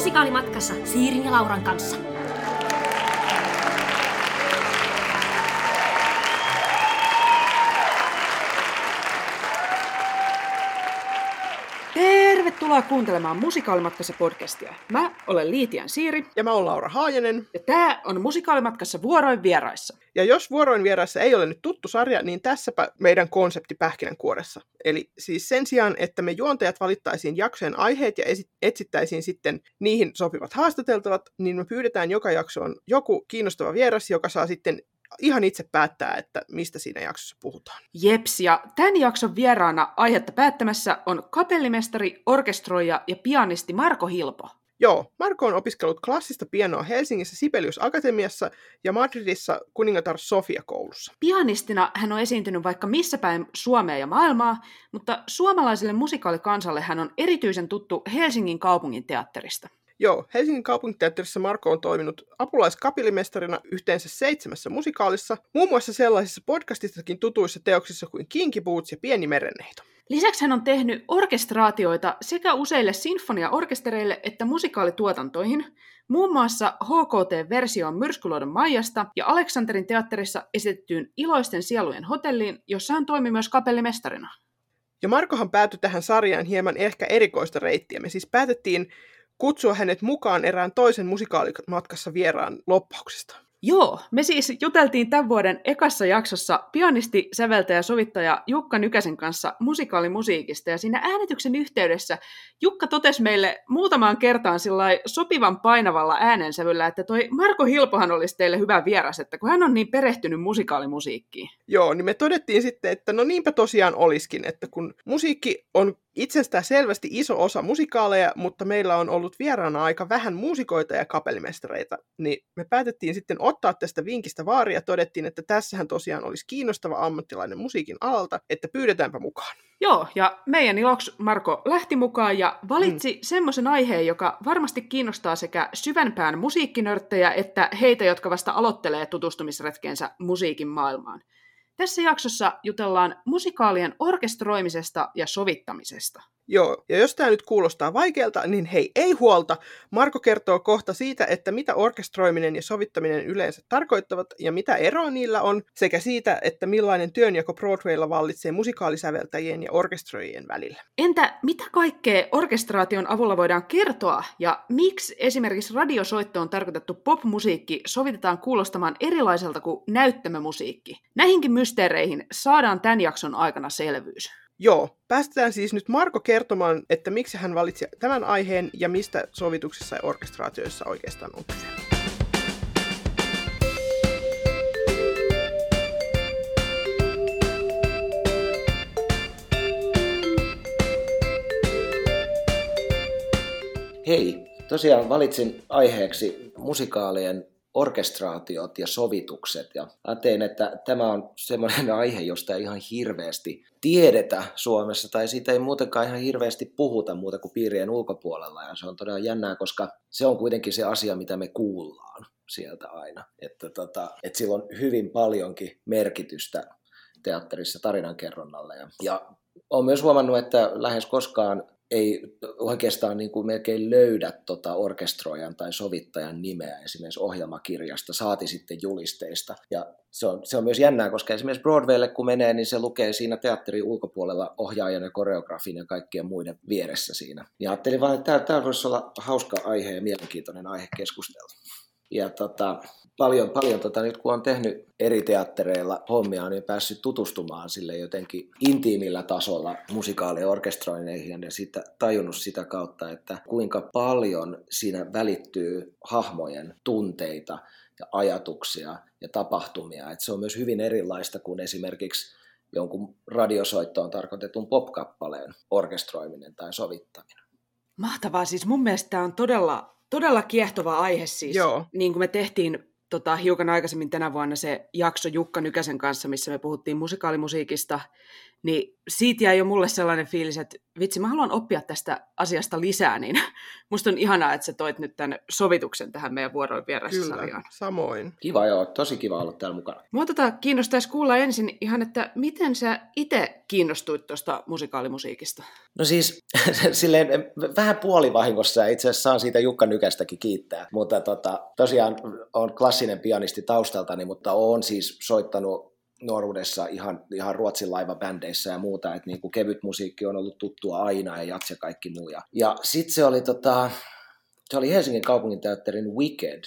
musikaalimatkassa Siirin ja Lauran kanssa. Tervetuloa kuuntelemaan Musikaalimatkassa podcastia. Mä olen Liitian Siiri. Ja mä olen Laura Haajanen. Ja tää on Musikaalimatkassa vuoroin vieraissa. Ja jos vuoroin vieraissa ei ole nyt tuttu sarja, niin tässäpä meidän konsepti pähkinänkuoressa. Eli siis sen sijaan, että me juontajat valittaisiin jaksojen aiheet ja etsittäisiin sitten niihin sopivat haastateltavat, niin me pyydetään joka jaksoon joku kiinnostava vieras, joka saa sitten ihan itse päättää, että mistä siinä jaksossa puhutaan. Jeps, ja tämän jakson vieraana aihetta päättämässä on kapellimestari, orkestroija ja pianisti Marko Hilpo. Joo, Marko on opiskellut klassista pianoa Helsingissä Sibelius Akatemiassa ja Madridissa kuningatar Sofia koulussa. Pianistina hän on esiintynyt vaikka missä päin Suomea ja maailmaa, mutta suomalaiselle musikaalikansalle hän on erityisen tuttu Helsingin kaupungin teatterista. Joo, Helsingin kaupunkiteatterissa Marko on toiminut apulaiskapellimestarina yhteensä seitsemässä musikaalissa, muun muassa sellaisissa podcastistakin tutuissa teoksissa kuin Kinky Boots ja Pieni merenneito. Lisäksi hän on tehnyt orkestraatioita sekä useille sinfoniaorkestereille että musikaalituotantoihin, muun muassa HKT-versioon Myrskyluodon Maijasta ja Aleksanterin teatterissa esitettyyn Iloisten sielujen hotelliin, jossa hän toimi myös kapellimestarina. Ja Markohan päätyi tähän sarjaan hieman ehkä erikoista reittiä. Me siis päätettiin kutsua hänet mukaan erään toisen musikaalimatkassa vieraan loppauksesta. Joo, me siis juteltiin tämän vuoden ekassa jaksossa pianisti, säveltäjä ja sovittaja Jukka Nykäsen kanssa musikaalimusiikista. Ja siinä äänityksen yhteydessä Jukka totesi meille muutamaan kertaan sopivan painavalla äänensävyllä, että toi Marko Hilpohan olisi teille hyvä vieras, että kun hän on niin perehtynyt musikaalimusiikkiin. Joo, niin me todettiin sitten, että no niinpä tosiaan olisikin, että kun musiikki on itsestään selvästi iso osa musikaaleja, mutta meillä on ollut vieraana aika vähän muusikoita ja kapellimestareita, niin me päätettiin sitten ottaa tästä vinkistä vaaria ja todettiin, että tässähän tosiaan olisi kiinnostava ammattilainen musiikin alalta, että pyydetäänpä mukaan. Joo, ja meidän iloksi Marko lähti mukaan ja valitsi mm. semmoisen aiheen, joka varmasti kiinnostaa sekä syvänpään musiikkinörttejä että heitä, jotka vasta aloittelee tutustumisretkeensä musiikin maailmaan. Tässä jaksossa jutellaan musikaalien orkestroimisesta ja sovittamisesta. Joo, ja jos tämä nyt kuulostaa vaikealta, niin hei, ei huolta. Marko kertoo kohta siitä, että mitä orkestroiminen ja sovittaminen yleensä tarkoittavat ja mitä eroa niillä on, sekä siitä, että millainen työnjako Broadwaylla vallitsee musikaalisäveltäjien ja orkestroijien välillä. Entä mitä kaikkea orkestraation avulla voidaan kertoa ja miksi esimerkiksi radiosoittoon tarkoitettu popmusiikki sovitetaan kuulostamaan erilaiselta kuin näyttämömusiikki? Näihinkin mysteereihin saadaan tämän jakson aikana selvyys. Joo, päästetään siis nyt Marko kertomaan, että miksi hän valitsi tämän aiheen ja mistä sovituksissa ja orkestraatioissa oikeastaan on kyse. Hei, tosiaan valitsin aiheeksi musikaalien orkestraatiot ja sovitukset. Ja ajattelin, että tämä on semmoinen aihe, josta ei ihan hirveästi tiedetä Suomessa, tai siitä ei muutenkaan ihan hirveästi puhuta muuta kuin piirien ulkopuolella. Ja se on todella jännää, koska se on kuitenkin se asia, mitä me kuullaan sieltä aina. Että, tota, että sillä on hyvin paljonkin merkitystä teatterissa tarinankerronnalle. Ja, ja olen myös huomannut, että lähes koskaan ei oikeastaan niin kuin melkein löydä tota orkestroijan tai sovittajan nimeä esimerkiksi ohjelmakirjasta, saati sitten julisteista. Ja se on, se on myös jännää, koska esimerkiksi Broadwaylle kun menee, niin se lukee siinä teatterin ulkopuolella ohjaajan ja koreografin ja kaikkien muiden vieressä siinä. Ja ajattelin vaan, että tämä voisi olla hauska aihe ja mielenkiintoinen aihe keskustella. Ja tota, paljon, paljon tota, nyt kun on tehnyt eri teattereilla hommia, niin päässyt tutustumaan sille jotenkin intiimillä tasolla musikaali- orkestroineihin ja sitä, tajunnut sitä kautta, että kuinka paljon siinä välittyy hahmojen tunteita ja ajatuksia ja tapahtumia. Et se on myös hyvin erilaista kuin esimerkiksi jonkun radiosoittoon tarkoitetun popkappaleen orkestroiminen tai sovittaminen. Mahtavaa, siis mun mielestä tämä on todella, todella kiehtova aihe siis. Joo. Niin kuin me tehtiin tota, hiukan aikaisemmin tänä vuonna se jakso Jukka Nykäsen kanssa, missä me puhuttiin musikaalimusiikista, niin siitä jäi jo mulle sellainen fiilis, että vitsi, mä haluan oppia tästä asiasta lisää, niin musta on ihanaa, että sä toit nyt tämän sovituksen tähän meidän vuoroin Kyllä, samoin. Kiva joo, tosi kiva olla täällä mukana. Mua tota kiinnostaisi kuulla ensin ihan, että miten sä itse kiinnostuit tuosta musikaalimusiikista? No siis silleen vähän puolivahingossa, itse asiassa saan siitä Jukka Nykästäkin kiittää, mutta tota, tosiaan on klassinen pianisti taustaltani, mutta on siis soittanut nuoruudessa ihan, ihan Ruotsin laivabändeissä ja muuta, että niin kuin kevyt musiikki on ollut tuttua aina ja jats ja kaikki muu. Ja, sitten se oli, tota, se oli Helsingin kaupunginteatterin Wicked,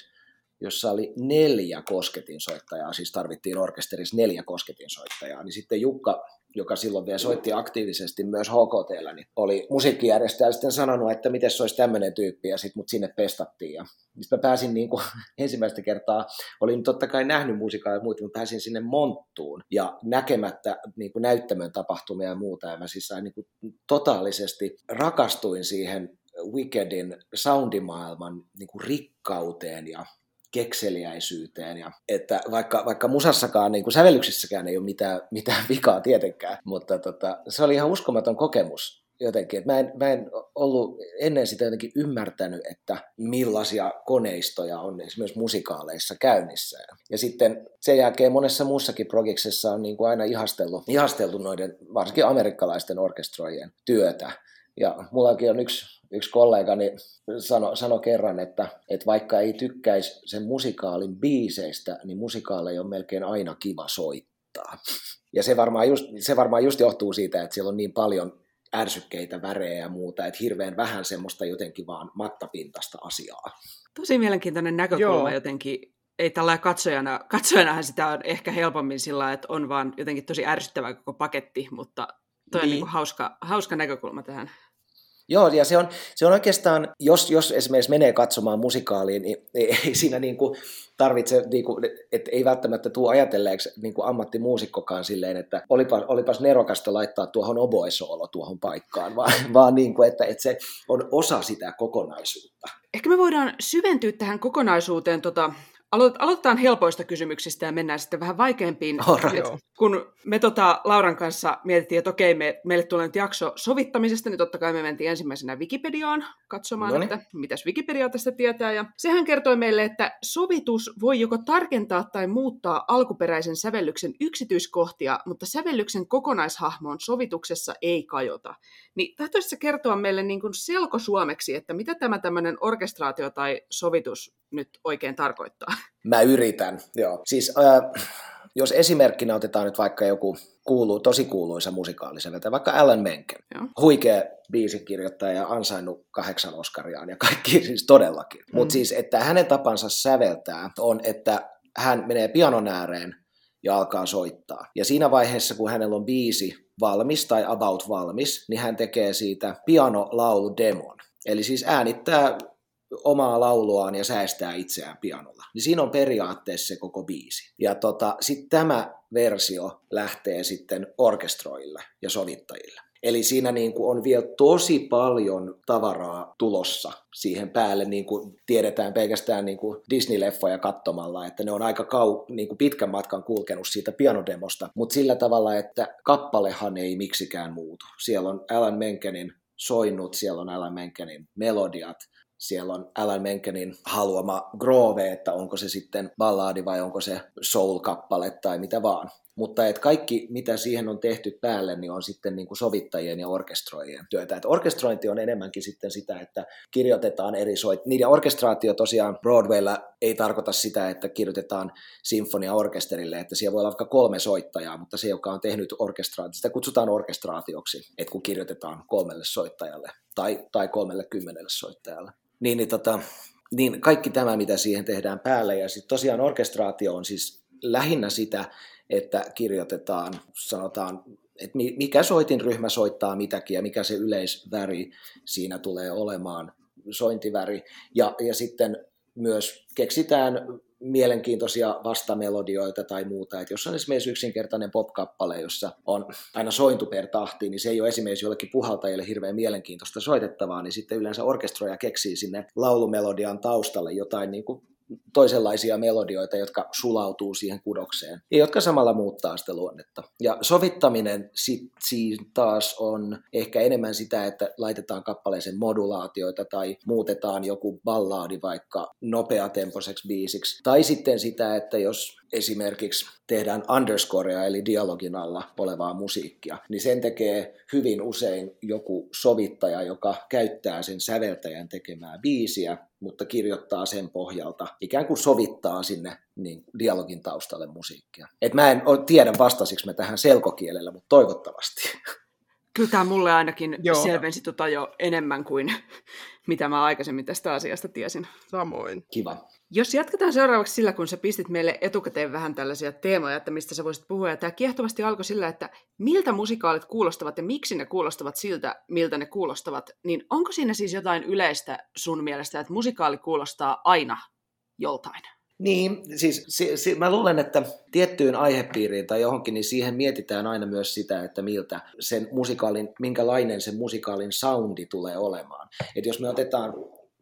jossa oli neljä kosketinsoittajaa, siis tarvittiin orkesterissa neljä kosketinsoittajaa, niin sitten Jukka joka silloin vielä soitti aktiivisesti myös HKTllä, niin oli musiikkijärjestäjä sitten sanonut, että miten se olisi tämmöinen tyyppi, ja sitten mut sinne pestattiin. Ja sitten mä pääsin niin kuin, ensimmäistä kertaa, olin totta kai nähnyt musiikkaa ja muuta, mutta pääsin sinne monttuun, ja näkemättä niin kuin näyttämön tapahtumia ja muuta, ja mä siis sain niin kuin, totaalisesti rakastuin siihen Wickedin soundimaailman niin kuin rikkauteen ja kekseliäisyyteen. Ja, että vaikka, vaikka musassakaan, niin kuin sävellyksissäkään ei ole mitään, mitään vikaa tietenkään, mutta tota, se oli ihan uskomaton kokemus jotenkin. Mä, en, mä en ollut ennen sitä jotenkin ymmärtänyt, että millaisia koneistoja on esimerkiksi musikaaleissa käynnissä. Ja sitten sen jälkeen monessa muussakin projeksessa on niin kuin aina ihastellut, ihastellut noiden varsinkin amerikkalaisten orkestrojen työtä. Ja mullakin on yksi yksi kollegani sanoi sano kerran, että, että vaikka ei tykkäisi sen musikaalin biiseistä, niin musikaaleja on melkein aina kiva soittaa. Ja se varmaan, just, se varmaan just johtuu siitä, että siellä on niin paljon ärsykkeitä, värejä ja muuta, että hirveän vähän semmoista jotenkin vaan mattapintasta asiaa. Tosi mielenkiintoinen näkökulma Joo. jotenkin. Ei tällä katsojana, katsojanahan sitä on ehkä helpommin sillä, että on vaan jotenkin tosi ärsyttävä koko paketti, mutta toi niin. on niin hauska, hauska näkökulma tähän. Joo, ja se on, se on oikeastaan, jos, jos esimerkiksi menee katsomaan musikaaliin, niin ei siinä niin kuin tarvitse, niin kuin, että ei välttämättä tule ajatelleeksi niin kuin ammattimuusikkokaan silleen, että olipas, olipas nerokasta laittaa tuohon oboesoolo tuohon paikkaan, vaan, vaan niin kuin, että, että se on osa sitä kokonaisuutta. Ehkä me voidaan syventyä tähän kokonaisuuteen tota, Aloitetaan helpoista kysymyksistä ja mennään sitten vähän vaikeampiin. Right. Kun me tota Lauran kanssa mietittiin, että okei, me, meille tulee nyt jakso sovittamisesta, niin totta kai me mentiin ensimmäisenä Wikipediaan katsomaan, Noniin. että mitäs Wikipedia tästä tietää. Ja sehän kertoi meille, että sovitus voi joko tarkentaa tai muuttaa alkuperäisen sävellyksen yksityiskohtia, mutta sävellyksen kokonaishahmoon sovituksessa ei kajota. Niin tahtoisitko kertoa meille niin kuin selkosuomeksi, että mitä tämä tämmöinen orkestraatio tai sovitus nyt oikein tarkoittaa? Mä yritän, joo. Siis äh, jos esimerkkinä otetaan nyt vaikka joku kuuluu, tosi kuuluisa musikaalisäveltäjä, vaikka Alan Menken. Joo. Huikea biisikirjoittaja ja ansainnut kahdeksan Oscariaan ja kaikki siis todellakin. Mm. Mutta siis, että hänen tapansa säveltää on, että hän menee pianon ääreen ja alkaa soittaa. Ja siinä vaiheessa, kun hänellä on biisi valmis tai about valmis, niin hän tekee siitä piano-laulu-demon. Eli siis äänittää omaa lauluaan ja säästää itseään pianolla. Niin siinä on periaatteessa se koko biisi. Ja tota, sitten tämä versio lähtee sitten orkestroille ja sovittajille. Eli siinä niin kuin on vielä tosi paljon tavaraa tulossa siihen päälle, niin kuin tiedetään pelkästään niin kuin Disney-leffoja katsomalla, että ne on aika kau, niin kuin pitkän matkan kulkenut siitä pianodemosta, mutta sillä tavalla, että kappalehan ei miksikään muutu. Siellä on Alan Menkenin soinnut, siellä on Alan Menkenin melodiat, siellä on Alan Menkenin haluama groove, että onko se sitten ballaadi vai onko se soul-kappale tai mitä vaan. Mutta et kaikki, mitä siihen on tehty päälle, niin on sitten niin kuin sovittajien ja orkestroijien työtä. Et orkestrointi on enemmänkin sitten sitä, että kirjoitetaan eri soit. Niiden orkestraatio tosiaan Broadwaylla ei tarkoita sitä, että kirjoitetaan sinfoniaorkesterille, että siellä voi olla vaikka kolme soittajaa, mutta se, joka on tehnyt orkestraatio, sitä kutsutaan orkestraatioksi, että kun kirjoitetaan kolmelle soittajalle tai, tai kolmelle kymmenelle soittajalle. Niin, niin, tota, niin kaikki tämä, mitä siihen tehdään päälle. Ja sitten tosiaan orkestraatio on siis lähinnä sitä, että kirjoitetaan, sanotaan, että mikä soitin ryhmä soittaa mitäkin ja mikä se yleisväri siinä tulee olemaan, sointiväri. Ja, ja sitten myös keksitään mielenkiintoisia vastamelodioita tai muuta. Että jos on esimerkiksi yksinkertainen pop-kappale, jossa on aina sointu per tahti, niin se ei ole esimerkiksi jollekin puhaltajille hirveän mielenkiintoista soitettavaa, niin sitten yleensä orkestroja keksii sinne laulumelodian taustalle jotain niin kuin toisenlaisia melodioita, jotka sulautuu siihen kudokseen ja jotka samalla muuttaa sitä luonnetta. Ja sovittaminen sit siinä taas on ehkä enemmän sitä, että laitetaan kappaleeseen modulaatioita tai muutetaan joku ballaadi vaikka nopeatempoiseksi biisiksi. Tai sitten sitä, että jos esimerkiksi tehdään underscorea eli dialogin alla olevaa musiikkia, niin sen tekee hyvin usein joku sovittaja, joka käyttää sen säveltäjän tekemää biisiä, mutta kirjoittaa sen pohjalta, ikään kuin sovittaa sinne niin dialogin taustalle musiikkia. Et mä en tiedä vastasiksi me tähän selkokielellä, mutta toivottavasti. Kyllä tämä mulle ainakin Joo. selvensi tota jo enemmän kuin mitä mä aikaisemmin tästä asiasta tiesin. Samoin. Kiva. Jos jatketaan seuraavaksi sillä, kun sä pistit meille etukäteen vähän tällaisia teemoja, että mistä sä voisit puhua. Ja tämä kiehtovasti alkoi sillä, että miltä musikaalit kuulostavat ja miksi ne kuulostavat siltä, miltä ne kuulostavat. Niin onko siinä siis jotain yleistä sun mielestä, että musikaali kuulostaa aina joltain? Niin, siis si, si, mä luulen, että tiettyyn aihepiiriin tai johonkin, niin siihen mietitään aina myös sitä, että miltä sen musikaalin, minkälainen sen musikaalin soundi tulee olemaan. Et jos me otetaan,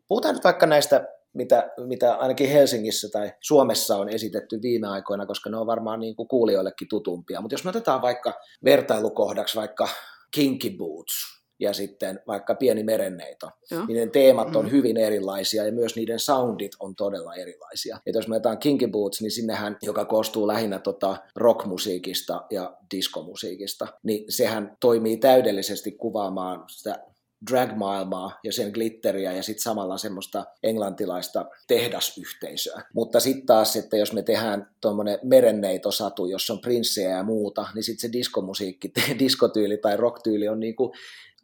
puhutaan nyt vaikka näistä mitä, mitä ainakin Helsingissä tai Suomessa on esitetty viime aikoina, koska ne on varmaan niin kuin kuulijoillekin tutumpia. Mutta jos me otetaan vaikka vertailukohdaksi vaikka Kinky Boots, ja sitten vaikka Pieni merenneito, Joo. niin ne teemat on mm. hyvin erilaisia ja myös niiden soundit on todella erilaisia. Et jos me otetaan Kinky Boots, niin sinnehän, joka koostuu lähinnä tota rockmusiikista ja diskomusiikista, niin sehän toimii täydellisesti kuvaamaan sitä drag-maailmaa ja sen glitteriä ja sitten samalla semmoista englantilaista tehdasyhteisöä. Mutta sitten taas, että jos me tehdään tuommoinen merenneitosatu, jossa on prinssejä ja muuta, niin sitten se diskomusiikki, diskotyyli tai rocktyyli on niinku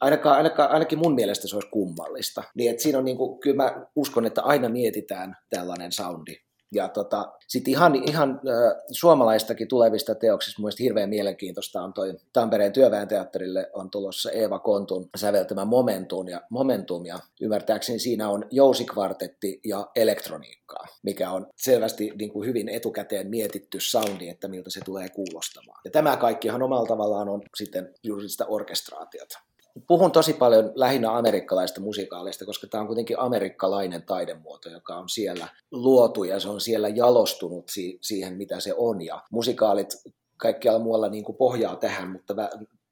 ainakaan, ainakaan, ainakin mun mielestä se olisi kummallista. Niin että siinä on niinku, kyllä mä uskon, että aina mietitään tällainen soundi ja tota, sitten ihan, ihan äh, suomalaistakin tulevista teoksista mun hirveän mielenkiintoista on toi Tampereen työväen teatterille on tulossa Eeva Kontun säveltämä Momentum ja, Momentum ja ymmärtääkseni siinä on jousikvartetti ja elektroniikkaa, mikä on selvästi niin kuin hyvin etukäteen mietitty soundi, että miltä se tulee kuulostamaan. Ja tämä kaikkihan omalla tavallaan on sitten juuri sitä orkestraatiota puhun tosi paljon lähinnä amerikkalaista musikaaleista, koska tämä on kuitenkin amerikkalainen taidemuoto, joka on siellä luotu ja se on siellä jalostunut si- siihen, mitä se on. Ja musikaalit kaikkialla muualla niin kuin pohjaa tähän, mutta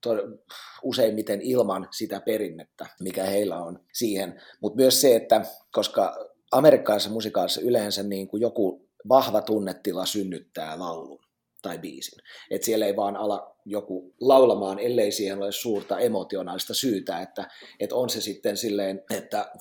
to- useimmiten ilman sitä perinnettä, mikä heillä on siihen. Mutta myös se, että koska amerikkalaisessa musikaalissa yleensä niin kuin joku vahva tunnetila synnyttää laulun tai biisin. Et siellä ei vaan ala joku laulamaan, ellei siihen ole suurta emotionaalista syytä, että, että on se sitten silleen, että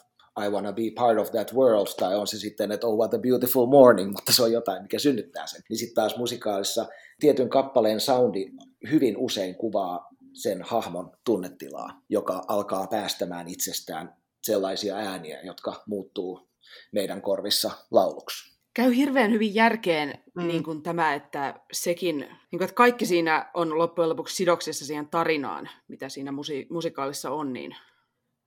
I wanna be part of that world, tai on se sitten, että oh what a beautiful morning, mutta se on jotain, mikä synnyttää sen. Niin sitten taas musikaalissa tietyn kappaleen soundi hyvin usein kuvaa sen hahmon tunnetilaa, joka alkaa päästämään itsestään sellaisia ääniä, jotka muuttuu meidän korvissa lauluksi käy hirveän hyvin järkeen mm. niin kuin tämä, että sekin, niin kuin, että kaikki siinä on loppujen lopuksi sidoksessa siihen tarinaan, mitä siinä musi- musikaalissa on, niin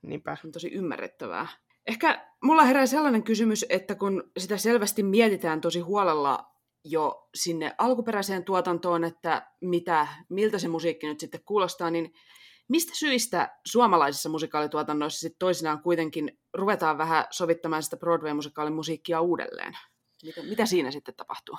Niinpä. on tosi ymmärrettävää. Ehkä mulla herää sellainen kysymys, että kun sitä selvästi mietitään tosi huolella jo sinne alkuperäiseen tuotantoon, että mitä, miltä se musiikki nyt sitten kuulostaa, niin mistä syistä suomalaisissa musikaalituotannoissa sitten toisinaan kuitenkin ruvetaan vähän sovittamaan sitä Broadway-musikaalin musiikkia uudelleen? Mitä, mitä siinä sitten tapahtuu?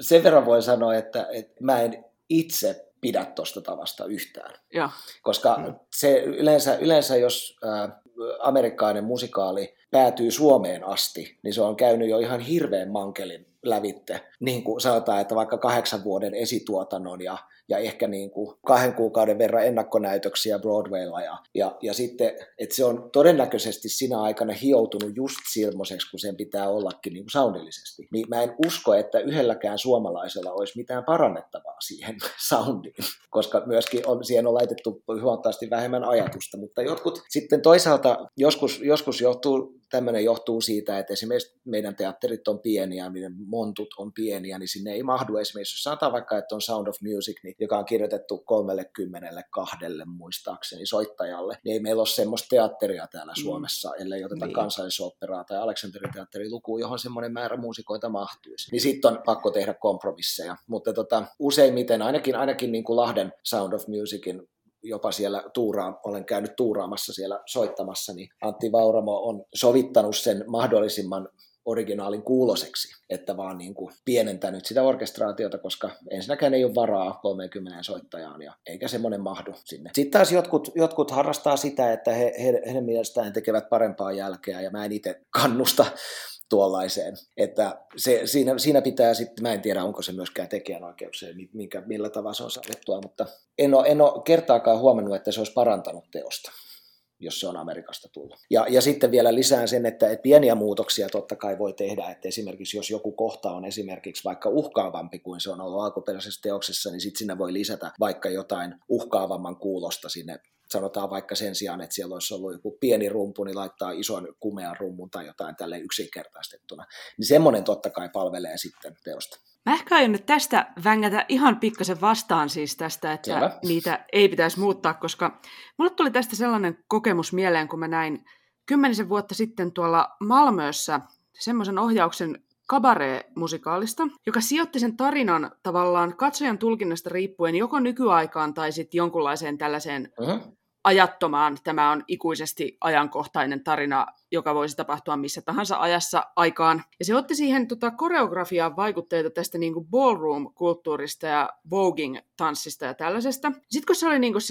Sen verran voi sanoa, että, että mä en itse pidä tuosta tavasta yhtään. Ja. Koska mm. se yleensä, yleensä jos äh, amerikkalainen musikaali päätyy Suomeen asti, niin se on käynyt jo ihan hirveän mankelin lävitte. Niin kuin sanotaan, että vaikka kahdeksan vuoden esituotannon ja ja ehkä niin kuin kahden kuukauden verran ennakkonäytöksiä Broadwaylla. Ja, ja, ja sitten, että se on todennäköisesti sinä aikana hioutunut just silmoiseksi, kun sen pitää ollakin niin kuin soundillisesti. Niin mä en usko, että yhdelläkään suomalaisella olisi mitään parannettavaa siihen soundiin, koska myöskin on, siihen on laitettu huomattavasti vähemmän ajatusta. Mutta jotkut sitten toisaalta joskus, joskus johtuu tämmöinen johtuu siitä, että esimerkiksi meidän teatterit on pieniä, meidän montut on pieniä, niin sinne ei mahdu esimerkiksi, jos sanotaan vaikka, että on Sound of Music, niin joka on kirjoitettu 32 muistaakseni soittajalle, niin ei meillä ole semmoista teatteria täällä mm. Suomessa, ellei oteta niin. kansallisoperaa tai Aleksanterin teatterin lukuun, johon semmoinen määrä muusikoita mahtuisi. Niin sitten on pakko tehdä kompromisseja, mutta tota, useimmiten ainakin, ainakin niin kuin Lahden Sound of Musicin jopa siellä tuuraa, olen käynyt tuuraamassa siellä soittamassa, niin Antti Vauramo on sovittanut sen mahdollisimman originaalin kuuloseksi, että vaan niin kuin pienentänyt sitä orkestraatiota, koska ensinnäkään ei ole varaa 30 soittajaan ja eikä semmoinen mahdu sinne. Sitten taas jotkut, jotkut harrastaa sitä, että he, he, heidän mielestään tekevät parempaa jälkeä ja mä en itse kannusta tuollaiseen. Että se, siinä, siinä pitää sitten, mä en tiedä onko se myöskään tekijänoikeuksia, mikä, millä tavalla se on sallittua, mutta en ole, en ole kertaakaan huomannut, että se olisi parantanut teosta jos se on Amerikasta tullut. Ja, ja sitten vielä lisään sen, että, että pieniä muutoksia totta kai voi tehdä, että esimerkiksi jos joku kohta on esimerkiksi vaikka uhkaavampi kuin se on ollut alkuperäisessä teoksessa, niin sitten sinne voi lisätä vaikka jotain uhkaavamman kuulosta sinne sanotaan vaikka sen sijaan, että siellä olisi ollut joku pieni rumpu, niin laittaa ison kumean rummun tai jotain tälle yksinkertaistettuna. Niin semmoinen totta kai palvelee sitten teosta. Mä ehkä aion nyt tästä vängätä ihan pikkasen vastaan siis tästä, että Selvä. niitä ei pitäisi muuttaa, koska mulle tuli tästä sellainen kokemus mieleen, kun mä näin kymmenisen vuotta sitten tuolla Malmössä semmoisen ohjauksen kabaree-musikaalista, joka sijoitti sen tarinan tavallaan katsojan tulkinnasta riippuen joko nykyaikaan tai sitten jonkunlaiseen tällaiseen uh-huh ajattomaan. Tämä on ikuisesti ajankohtainen tarina, joka voisi tapahtua missä tahansa ajassa aikaan. Ja se otti siihen tota, koreografiaan vaikutteita tästä niin kuin ballroom-kulttuurista ja voging-tanssista ja tällaisesta. Sitten kun se oli niin kuin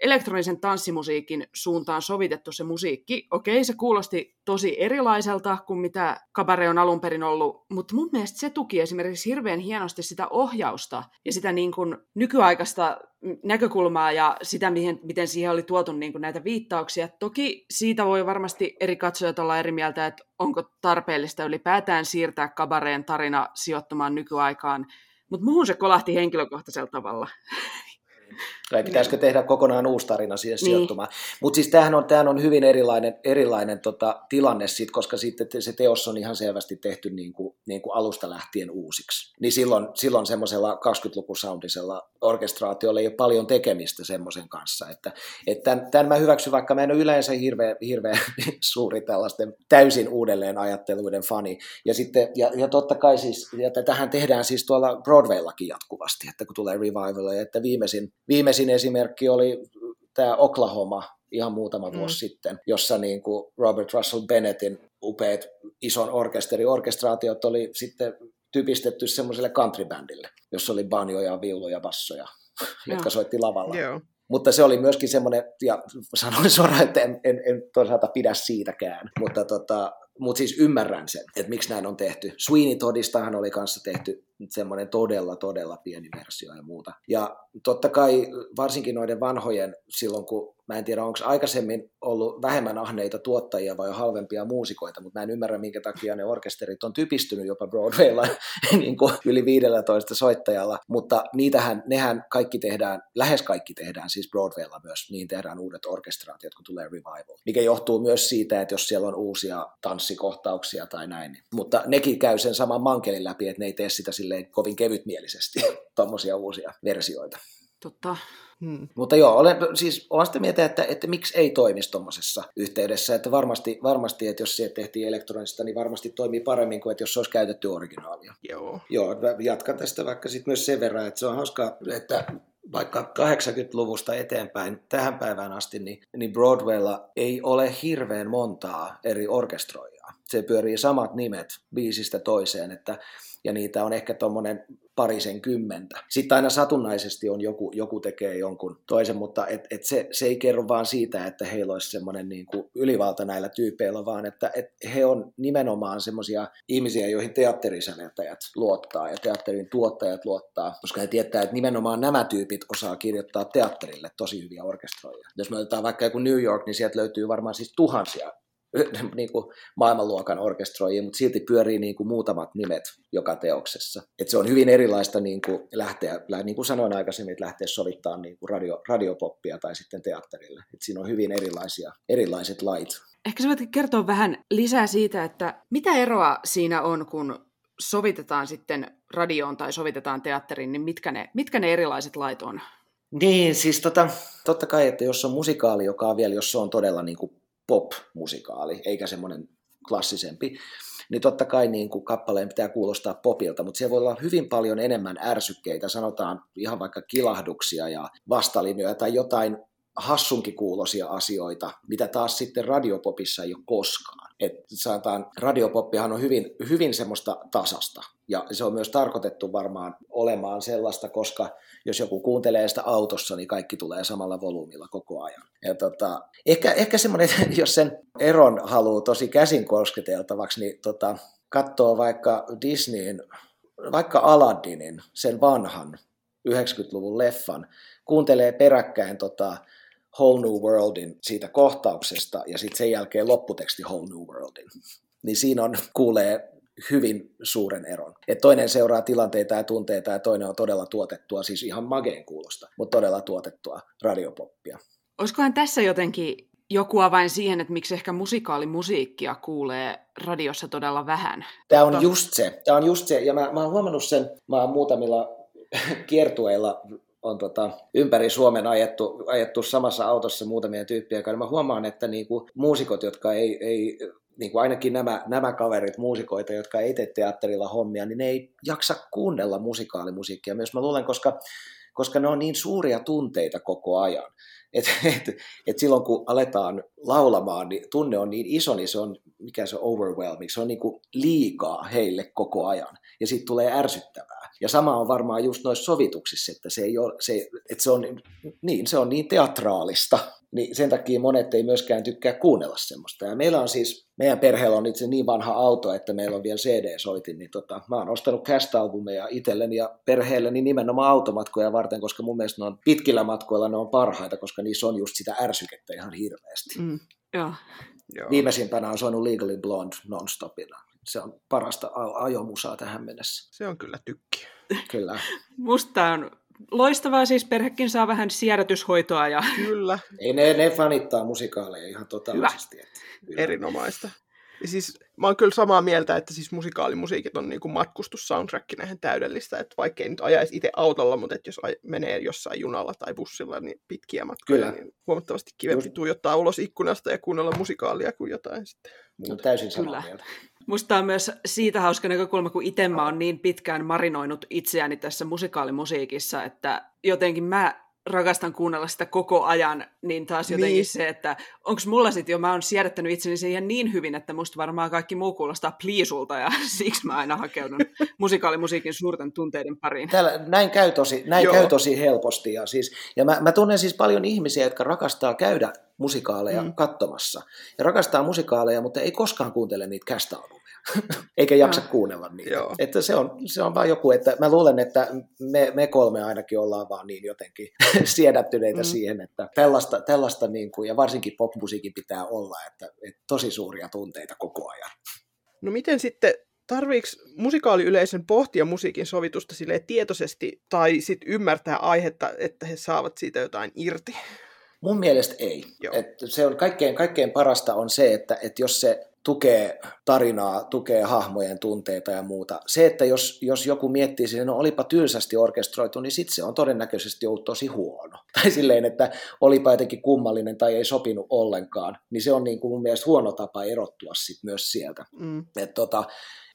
elektronisen tanssimusiikin suuntaan sovitettu se musiikki. Okei, se kuulosti tosi erilaiselta kuin mitä kabare on alun perin ollut, mutta mun mielestä se tuki esimerkiksi hirveän hienosti sitä ohjausta ja sitä niin kuin nykyaikaista näkökulmaa ja sitä, mihin, miten siihen oli tuotu niin kuin näitä viittauksia. Toki siitä voi varmasti eri katsojat olla eri mieltä, että onko tarpeellista ylipäätään siirtää kabareen tarina sijoittumaan nykyaikaan, mutta muuhun se kolahti henkilökohtaisella tavalla. Tai pitäisikö niin. tehdä kokonaan uusi tarina siihen niin. sijoittumaan. Mutta siis tämähän on, tämähän on hyvin erilainen, erilainen tota, tilanne, sit, koska sitten se teos on ihan selvästi tehty niin kuin, niin kuin alusta lähtien uusiksi. Niin silloin, silloin semmoisella 20-lukusoundisella orkestraatiolla ei ole paljon tekemistä semmoisen kanssa. Että, että tämän, tämän mä hyväksyn, vaikka mä en ole yleensä hirveän, hirveän suuri tällaisten täysin uudelleen ajatteluiden fani. Ja, sitten, ja, ja totta kai siis, ja tähän tehdään siis tuolla Broadwayllakin jatkuvasti, että kun tulee revival, että viimeisin, viimeisin esimerkki oli tämä Oklahoma ihan muutama mm. vuosi sitten, jossa niin kuin Robert Russell Bennettin upeat ison orkesteri, orkestraatiot oli sitten typistetty semmoiselle countrybändille, jossa oli banjoja, viuluja, bassoja, jotka soitti lavalla. Joo. Mutta se oli myöskin semmoinen, ja sanoin suoraan, että en, en, en toisaalta pidä siitäkään, mutta tota, mutta siis ymmärrän sen, että miksi näin on tehty. Sweeney Todistahan oli kanssa tehty semmoinen todella, todella pieni versio ja muuta. Ja totta kai varsinkin noiden vanhojen, silloin kun Mä en tiedä, onko aikaisemmin ollut vähemmän ahneita tuottajia vai halvempia muusikoita, mutta mä en ymmärrä, minkä takia ne orkesterit on typistynyt jopa Broadwaylla niin kuin yli 15 soittajalla, mutta niitähän, nehän kaikki tehdään, lähes kaikki tehdään siis Broadwaylla myös, niin tehdään uudet orkestraatiot, kun tulee revival, mikä johtuu myös siitä, että jos siellä on uusia tanssikohtauksia tai näin, niin. mutta nekin käy sen saman mankelin läpi, että ne ei tee sitä silleen kovin kevytmielisesti, tuommoisia uusia versioita. Totta. Hmm. Mutta joo, olen, siis olen sitä mieltä, että, että miksi ei toimisi tuommoisessa yhteydessä. Että varmasti, varmasti, että jos se tehtiin elektronista, niin varmasti toimii paremmin kuin että jos se olisi käytetty originaalia. Joo. Joo, jatkan tästä vaikka sitten myös sen verran, että se on hauskaa, että vaikka 80-luvusta eteenpäin tähän päivään asti, niin, niin Broadwaylla ei ole hirveän montaa eri orkestroijaa. Se pyörii samat nimet biisistä toiseen, että ja niitä on ehkä tuommoinen parisen kymmentä. Sitten aina satunnaisesti on joku, joku tekee jonkun toisen, mutta et, et se, se ei kerro vaan siitä, että heillä olisi semmoinen niin kuin ylivalta näillä tyypeillä, vaan että et he on nimenomaan semmoisia ihmisiä, joihin teatterisäveltäjät luottaa ja teatterin tuottajat luottaa, koska he tietää, että nimenomaan nämä tyypit osaa kirjoittaa teatterille tosi hyviä orkestroja. Jos me otetaan vaikka joku New York, niin sieltä löytyy varmaan siis tuhansia niin kuin maailmanluokan orkestroijia, mutta silti pyörii niin kuin muutamat nimet joka teoksessa. Et se on hyvin erilaista niin kuin lähteä, niin kuin sanoin aikaisemmin, että lähteä sovittaa niin kuin radio, radiopoppia tai sitten teatterille. Et siinä on hyvin erilaisia, erilaiset lait. Ehkä sä voit kertoa vähän lisää siitä, että mitä eroa siinä on, kun sovitetaan sitten radioon tai sovitetaan teatteriin, niin mitkä ne, mitkä ne erilaiset lait on? Niin, siis tota, totta kai, että jos on musikaali, joka on vielä, jos se on todella niin kuin pop-musikaali, eikä semmoinen klassisempi, niin totta kai niin kuin kappaleen pitää kuulostaa popilta, mutta siellä voi olla hyvin paljon enemmän ärsykkeitä, sanotaan ihan vaikka kilahduksia ja vastalinjoja tai jotain hassunkin kuulosia asioita, mitä taas sitten radiopopissa ei ole koskaan. että sanotaan, radiopoppihan on hyvin, hyvin semmoista tasasta. Ja se on myös tarkoitettu varmaan olemaan sellaista, koska jos joku kuuntelee sitä autossa, niin kaikki tulee samalla volyymilla koko ajan. Ja tota, ehkä, ehkä semmoinen, jos sen eron haluaa tosi käsin kosketeltavaksi, niin tota, katsoo vaikka Disneyn, vaikka Aladdinin, sen vanhan 90-luvun leffan, kuuntelee peräkkäin tota, Whole New Worldin siitä kohtauksesta ja sitten sen jälkeen lopputeksti Whole New Worldin. Niin siinä on, kuulee hyvin suuren eron. Et toinen seuraa tilanteita ja tunteita ja toinen on todella tuotettua, siis ihan mageen kuulosta, mutta todella tuotettua radiopoppia. Olisikohan tässä jotenkin joku avain siihen, että miksi ehkä musikaalimusiikkia kuulee radiossa todella vähän? Tämä on just se. Tämä on just se. Ja mä, mä oon huomannut sen, mä oon muutamilla kiertueilla on tota, ympäri Suomen ajettu, ajettu samassa autossa muutamia tyyppiä, niin mä huomaan, että niinku, muusikot, jotka ei, ei niin kuin ainakin nämä, nämä kaverit, muusikoita, jotka ei tee teatterilla hommia, niin ne ei jaksa kuunnella musikaalimusiikkia myös. Mä luulen, koska, koska ne on niin suuria tunteita koko ajan. Et, et, et silloin kun aletaan laulamaan, niin tunne on niin iso, niin se on, mikä se on overwhelming, se on niin kuin liikaa heille koko ajan. Ja sitten tulee ärsyttävää. Ja sama on varmaan just noissa sovituksissa, että se, ei ole, se, että se, on, niin, se on niin teatraalista, niin sen takia monet ei myöskään tykkää kuunnella semmoista. Ja meillä on siis, meidän perheellä on itse niin vanha auto, että meillä on vielä CD-soitin, niin tota, mä oon ostanut cast-albumeja itselleni ja perheelleni nimenomaan automatkoja varten, koska mun mielestä ne on pitkillä matkoilla ne on parhaita, koska niissä on just sitä ärsykettä ihan hirveästi. Mm, joo. Joo. Viimeisimpänä on soinut Legally Blonde non-stopina se on parasta ajomusaa tähän mennessä. Se on kyllä tykki. Kyllä. Musta on loistavaa, siis perhekin saa vähän siedätyshoitoa. Ja... Kyllä. Ei, ne, ne fanittaa musikaaleja ihan totaalisesti. Hyvä. Että, Erinomaista. Ja siis mä oon kyllä samaa mieltä, että siis musikaalimusiikit on niin matkustussoundtrackina ihan täydellistä, että vaikka ei nyt ajaisi itse autolla, mutta että jos menee jossain junalla tai bussilla niin pitkiä matkoja, kyllä. niin huomattavasti kivempi Just... tuijottaa ulos ikkunasta ja kuunnella musikaalia kuin jotain sitten. No, täysin samaa kyllä. mieltä. Musta on myös siitä hauska näkökulma, kun itse mä oon niin pitkään marinoinut itseäni tässä musikaalimusiikissa, että jotenkin mä rakastan kuunnella sitä koko ajan, niin taas jotenkin niin. se, että onko mulla sitten jo, mä oon siedättänyt itseni siihen niin hyvin, että musta varmaan kaikki muu kuulostaa pliisulta, ja siksi mä aina hakeudun musikaalimusiikin suurten tunteiden pariin. Täällä, näin käy tosi, näin käy tosi helposti, ja, siis, ja mä, mä tunnen siis paljon ihmisiä, jotka rakastaa käydä musikaaleja mm. katsomassa, ja rakastaa musikaaleja, mutta ei koskaan kuuntele niitä cast eikä jaksa no. kuunnella niitä. Joo. Että se, on, se on vaan joku, että mä luulen, että me, me kolme ainakin ollaan vaan niin jotenkin siedättyneitä mm. siihen, että tällaista, tällaista niin kuin, ja varsinkin popmusiikin pitää olla, että, että tosi suuria tunteita koko ajan. No miten sitten tarviiko musikaaliyleisön pohtia musiikin sovitusta sille tietoisesti tai sit ymmärtää aihetta, että he saavat siitä jotain irti? Mun mielestä ei. Et se on kaikkein, kaikkein parasta on se, että, että jos se tukee tarinaa, tukee hahmojen tunteita ja muuta. Se, että jos, jos joku miettii sinne, no olipa tylsästi orkestroitu, niin sitten se on todennäköisesti ollut tosi huono. Tai silleen, että olipa jotenkin kummallinen tai ei sopinut ollenkaan, niin se on niin kuin mun mielestä huono tapa erottua sit myös sieltä. Mm. Et tota,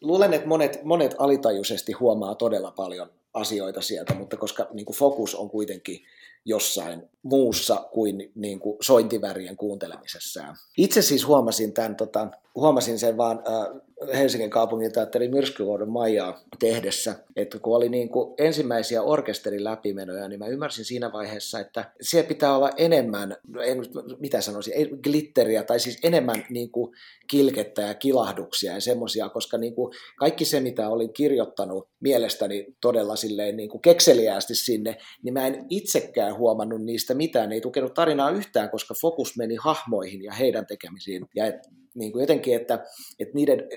luulen, että monet, monet alitajuisesti huomaa todella paljon asioita sieltä, mutta koska niin kuin fokus on kuitenkin jossain muussa kuin, niin kuin sointivärien kuuntelemisessaan. Itse siis huomasin, tämän, tota, huomasin sen vaan äh, Helsingin kaupungin teatterin Myrskyvuodon Maijaa tehdessä, että kun oli niin kuin ensimmäisiä orkesterin läpimenoja, niin mä ymmärsin siinä vaiheessa, että siellä pitää olla enemmän, en, mitä sanoisin, glitteriä, tai siis enemmän niin kuin kilkettä ja kilahduksia ja semmoisia, koska niin kuin kaikki se, mitä olin kirjoittanut mielestäni todella silleen niin kuin kekseliäästi sinne, niin mä en itsekään huomannut niistä mitään, ne ei tukenut tarinaa yhtään, koska fokus meni hahmoihin ja heidän tekemisiin. Ja et, niin kuin jotenkin, että, että niiden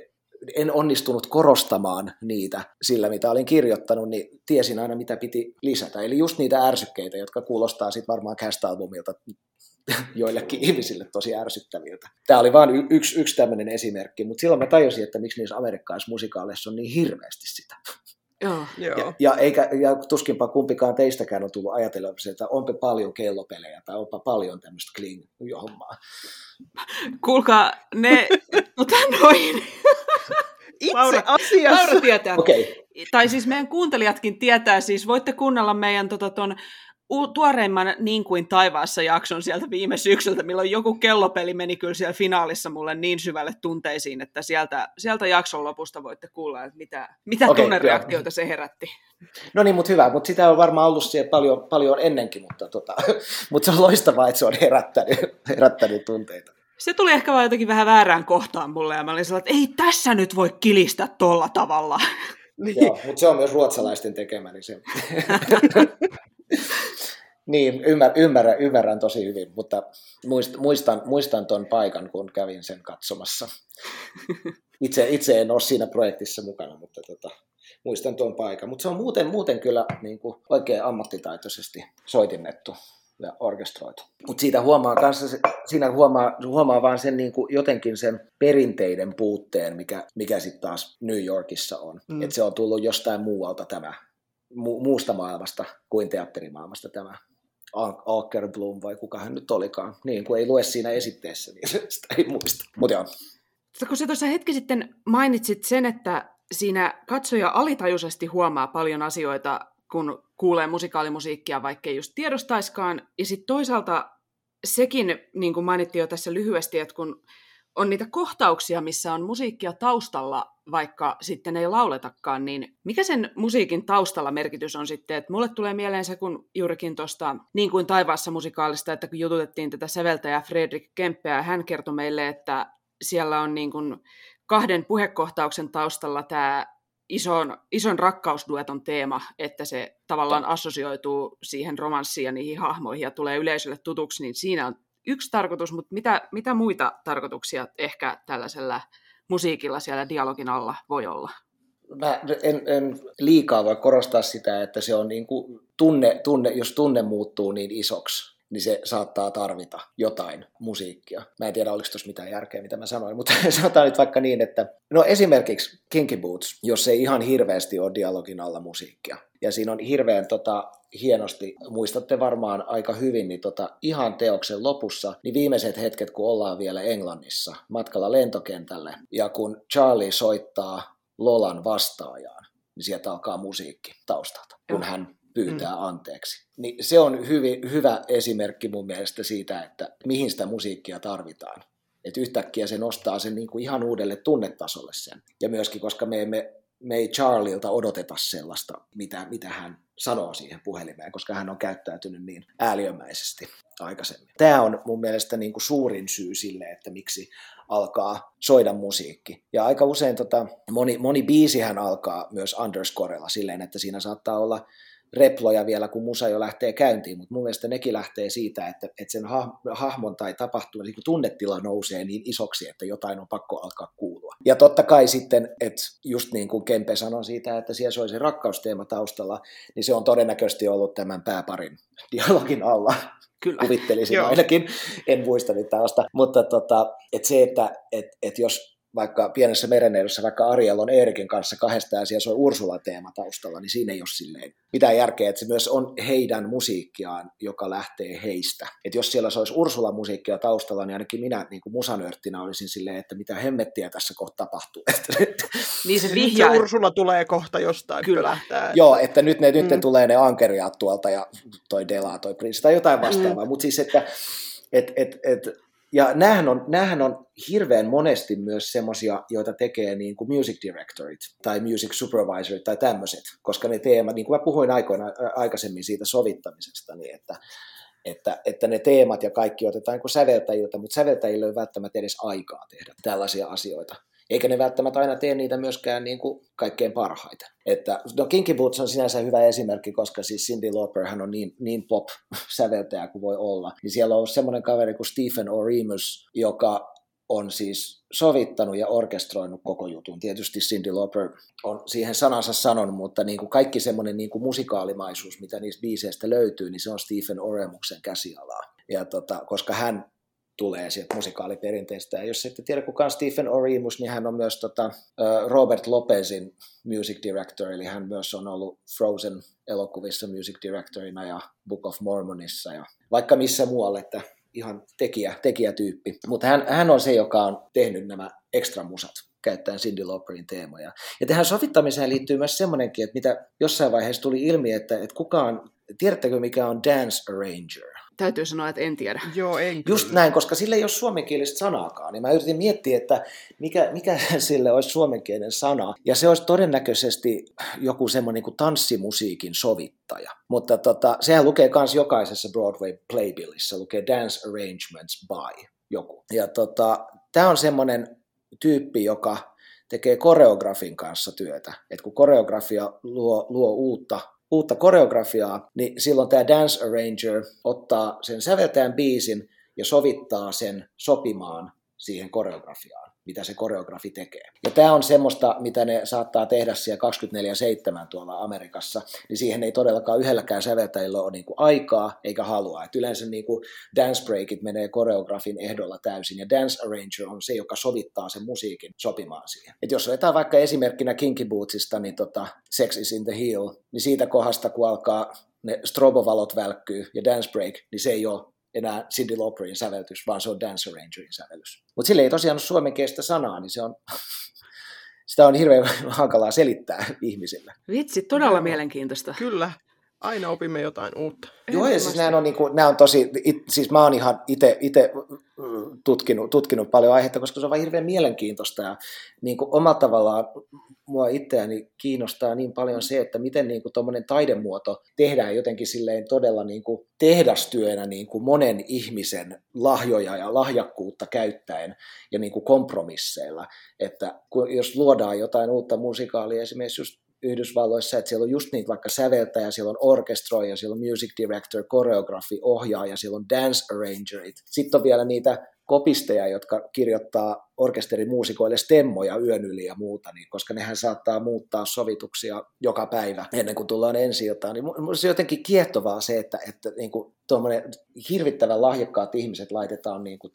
en onnistunut korostamaan niitä sillä, mitä olin kirjoittanut, niin tiesin aina, mitä piti lisätä. Eli just niitä ärsykkeitä, jotka kuulostaa sitten varmaan cast-albumilta joillekin ihmisille tosi ärsyttäviltä. Tämä oli vain yksi, yksi tämmöinen esimerkki, mutta silloin mä tajusin, että miksi niissä amerikkalaismusikaaleissa on niin hirveästi sitä. Joo. Ja, ja, eikä, ja tuskinpa kumpikaan teistäkään on tullut ajatella, että onpa paljon kellopelejä tai onpa paljon tämmöistä kling-hommaa. Kuulkaa, ne, tota noin. Itse Laura, asiassa. Laura tietää. Okay. Tai siis meidän kuuntelijatkin tietää, siis voitte kuunnella meidän tota, ton u- tuoreimman Niin kuin taivaassa jakson sieltä viime syksyltä, milloin joku kellopeli meni kyllä siellä finaalissa mulle niin syvälle tunteisiin, että sieltä, sieltä jakson lopusta voitte kuulla, että mitä, mitä Okei, tunnereaktioita se herätti. No niin, mutta hyvä, mutta sitä on varmaan ollut siellä paljon, paljon ennenkin, mutta, tota, mutta se on loistavaa, että se on herättänyt, herättänyt tunteita. Se tuli ehkä vaan jotenkin vähän väärään kohtaan mulle, ja mä olin sellainen, että ei tässä nyt voi kilistä tolla tavalla. Niin. Joo, mutta se on myös ruotsalaisten tekemä, niin se... niin, ymmär, ymmärrän, ymmärrän tosi hyvin, mutta muist, muistan, muistan ton paikan, kun kävin sen katsomassa. Itse, itse en ole siinä projektissa mukana, mutta tota, muistan tuon paikan. Mutta se on muuten, muuten kyllä niin kuin oikein ammattitaitoisesti soitinnettu ja orkestroitu. Mutta siitä huomaa kanssa, siinä huomaa, huomaa vaan sen niin kuin jotenkin sen perinteiden puutteen, mikä, mikä sitten taas New Yorkissa on. Mm. Että se on tullut jostain muualta tämä, mu, muusta maailmasta kuin teatterimaailmasta tämä Alker Bloom vai kuka hän nyt olikaan. Niin, kun ei lue siinä esitteessä, niin sitä ei muista. Mutta joo. Kun sä tuossa hetki sitten mainitsit sen, että siinä katsoja alitajuisesti huomaa paljon asioita, kun kuulee musikaalimusiikkia, vaikkei just tiedostaiskaan. Ja sitten toisaalta sekin, niin kuin mainittiin jo tässä lyhyesti, että kun on niitä kohtauksia, missä on musiikkia taustalla, vaikka sitten ei lauletakaan, niin mikä sen musiikin taustalla merkitys on sitten? Että mulle tulee mieleen se, kun juurikin tuosta Niin kuin taivaassa musikaalista, että kun jututettiin tätä säveltäjää Fredrik Kempeä, hän kertoi meille, että siellä on niin kuin kahden puhekohtauksen taustalla tämä ison, ison rakkausdueton teema, että se tavallaan assosioituu siihen romanssiin ja niihin hahmoihin ja tulee yleisölle tutuksi, niin siinä on yksi tarkoitus, mutta mitä, mitä muita tarkoituksia ehkä tällaisella musiikilla siellä dialogin alla voi olla? Mä en, en liikaa voi korostaa sitä, että se on niin kuin tunne, tunne, jos tunne muuttuu niin isoksi, niin se saattaa tarvita jotain musiikkia. Mä en tiedä, oliko tuossa mitään järkeä, mitä mä sanoin, mutta sanotaan nyt vaikka niin, että no esimerkiksi Kinky Boots, jos ei ihan hirveästi ole dialogin alla musiikkia, ja siinä on hirveän tota, hienosti, muistatte varmaan aika hyvin, niin tota, ihan teoksen lopussa, niin viimeiset hetket, kun ollaan vielä Englannissa matkalla lentokentälle, ja kun Charlie soittaa Lolan vastaajaan, niin sieltä alkaa musiikki taustalta, kun hän pyytää mm. anteeksi. Niin se on hyvin, hyvä esimerkki mun mielestä siitä, että mihin sitä musiikkia tarvitaan. Että yhtäkkiä se nostaa sen niin kuin ihan uudelle tunnetasolle sen. Ja myöskin, koska me emme me ei Charlielta odoteta sellaista, mitä, mitä hän sanoo siihen puhelimeen, koska hän on käyttäytynyt niin ääliömäisesti aikaisemmin. Tämä on mun mielestä niin kuin suurin syy sille, että miksi alkaa soida musiikki. Ja aika usein tota, moni, moni biisihän alkaa myös underscorella silleen, että siinä saattaa olla reploja vielä, kun musa jo lähtee käyntiin, mutta mun mielestä nekin lähtee siitä, että, että sen hahmon tai tapahtuu, niin tunnetila nousee niin isoksi, että jotain on pakko alkaa kuulua. Ja totta kai sitten, että just niin kuin Kempe sanoi siitä, että siellä soi se rakkausteema taustalla, niin se on todennäköisesti ollut tämän pääparin dialogin alla. Kyllä. Kuvittelisin ainakin, en muista nyt tällaista. Mutta tota, että se, että et, et jos vaikka pienessä mereneidossa, vaikka Ariel on Eerikin kanssa kahdesta ja soi Ursula-teema taustalla, niin siinä ei ole silleen mitään järkeä, että se myös on heidän musiikkiaan, joka lähtee heistä. Että jos siellä olisi Ursula-musiikkia taustalla, niin ainakin minä niin kuin musanörttinä olisin silleen, että mitä hemmettiä tässä kohta tapahtuu. niin se vihjaa. Se Ursula tulee kohta jostain Kyllä. Pölähtää. Joo, että nyt ne, nyt ne mm. tulee ne ankeriaat tuolta ja toi Dela, toi Prince tai jotain vastaavaa, mm. mutta siis että et, et, et, ja näähän on, näähän on hirveän monesti myös semmoisia, joita tekee niin kuin music directorit tai music supervisorit tai tämmöiset, koska ne teemat, niin kuin mä puhuin aikoina, aikaisemmin siitä sovittamisesta, niin että, että, että ne teemat ja kaikki otetaan niin kuin säveltäjiltä, mutta säveltäjille ei ole välttämättä edes aikaa tehdä tällaisia asioita eikä ne välttämättä aina tee niitä myöskään niin kuin kaikkein parhaiten. Että, no Kinky Boots on sinänsä hyvä esimerkki, koska siis Cindy Lauper hän on niin, niin pop-säveltäjä kuin voi olla. Niin siellä on semmoinen kaveri kuin Stephen Oremus, joka on siis sovittanut ja orkestroinut koko jutun. Tietysti Cindy Lauper on siihen sanansa sanonut, mutta niin kuin kaikki semmoinen niin kuin musikaalimaisuus, mitä niistä biiseistä löytyy, niin se on Stephen Oremuksen käsialaa. Ja tota, koska hän tulee sieltä musikaaliperinteestä. Ja jos ette tiedä kuka on Stephen Orimus, niin hän on myös tota, Robert Lopezin music director, eli hän myös on ollut Frozen elokuvissa music directorina ja Book of Mormonissa ja vaikka missä muualle, että ihan tekijä, tekijätyyppi. Mutta hän, hän on se, joka on tehnyt nämä extra musat käyttäen Cindy Lauperin teemoja. Ja tähän sovittamiseen liittyy myös semmoinenkin, että mitä jossain vaiheessa tuli ilmi, että, että kukaan tiedättekö mikä on dance arranger? Täytyy sanoa, että en tiedä. Joo, en Just kyllä. näin, koska sille ei ole suomenkielistä sanaakaan, niin mä yritin miettiä, että mikä, mikä sille olisi suomenkielinen sana. Ja se olisi todennäköisesti joku semmoinen kuin tanssimusiikin sovittaja. Mutta tota, sehän lukee myös jokaisessa Broadway playbillissa, lukee Dance Arrangements by joku. Ja tota, tämä on semmoinen tyyppi, joka tekee koreografin kanssa työtä. Et kun koreografia luo, luo uutta uutta koreografiaa, niin silloin tämä dance arranger ottaa sen säveltäjän biisin ja sovittaa sen sopimaan siihen koreografiaan, mitä se koreografi tekee. Ja tämä on semmoista, mitä ne saattaa tehdä siellä 24-7 tuolla Amerikassa, niin siihen ei todellakaan yhdelläkään säveltäjillä ole niinku aikaa eikä halua. Et yleensä niinku dance breakit menee koreografin ehdolla täysin, ja dance arranger on se, joka sovittaa sen musiikin sopimaan siihen. Et jos otetaan vaikka esimerkkinä Kinky Bootsista, niin tota Sex is in the Heel, niin siitä kohdasta, kun alkaa ne strobovalot välkkyy ja dance break, niin se ei ole enää Cindy Lauperin säveltys, vaan se on Dance Arrangerin sävellys. Mutta sille ei tosiaan ole suomenkielistä sanaa, niin se on, sitä on hirveän hankalaa selittää ihmisille. Vitsi, todella mielenkiintoista. Kyllä, aina opimme jotain uutta. Joo, ja siis nämä on, niinku, nämä on tosi, it, siis mä oon ihan itse tutkinut, tutkinut paljon aihetta, koska se on vaan hirveän mielenkiintoista ja niin kuin omalla tavallaan mua itseäni kiinnostaa niin paljon se, että miten niin tuommoinen taidemuoto tehdään jotenkin silleen todella niin kuin tehdastyönä niin kuin monen ihmisen lahjoja ja lahjakkuutta käyttäen ja niin kuin kompromisseilla, että kun, jos luodaan jotain uutta musikaalia, esimerkiksi just Yhdysvalloissa, että siellä on just niitä vaikka säveltäjä, siellä on orkestroija, siellä on music director, koreografi, ohjaaja, siellä on dance arrangerit. Sitten on vielä niitä kopisteja, jotka kirjoittaa orkesterimuusikoille stemmoja yön yli ja muuta, niin koska nehän saattaa muuttaa sovituksia joka päivä ennen kuin tullaan ensi iltaan. Niin se jotenkin kiehtovaa se, että, että niin kuin hirvittävän lahjakkaat ihmiset laitetaan niin kuin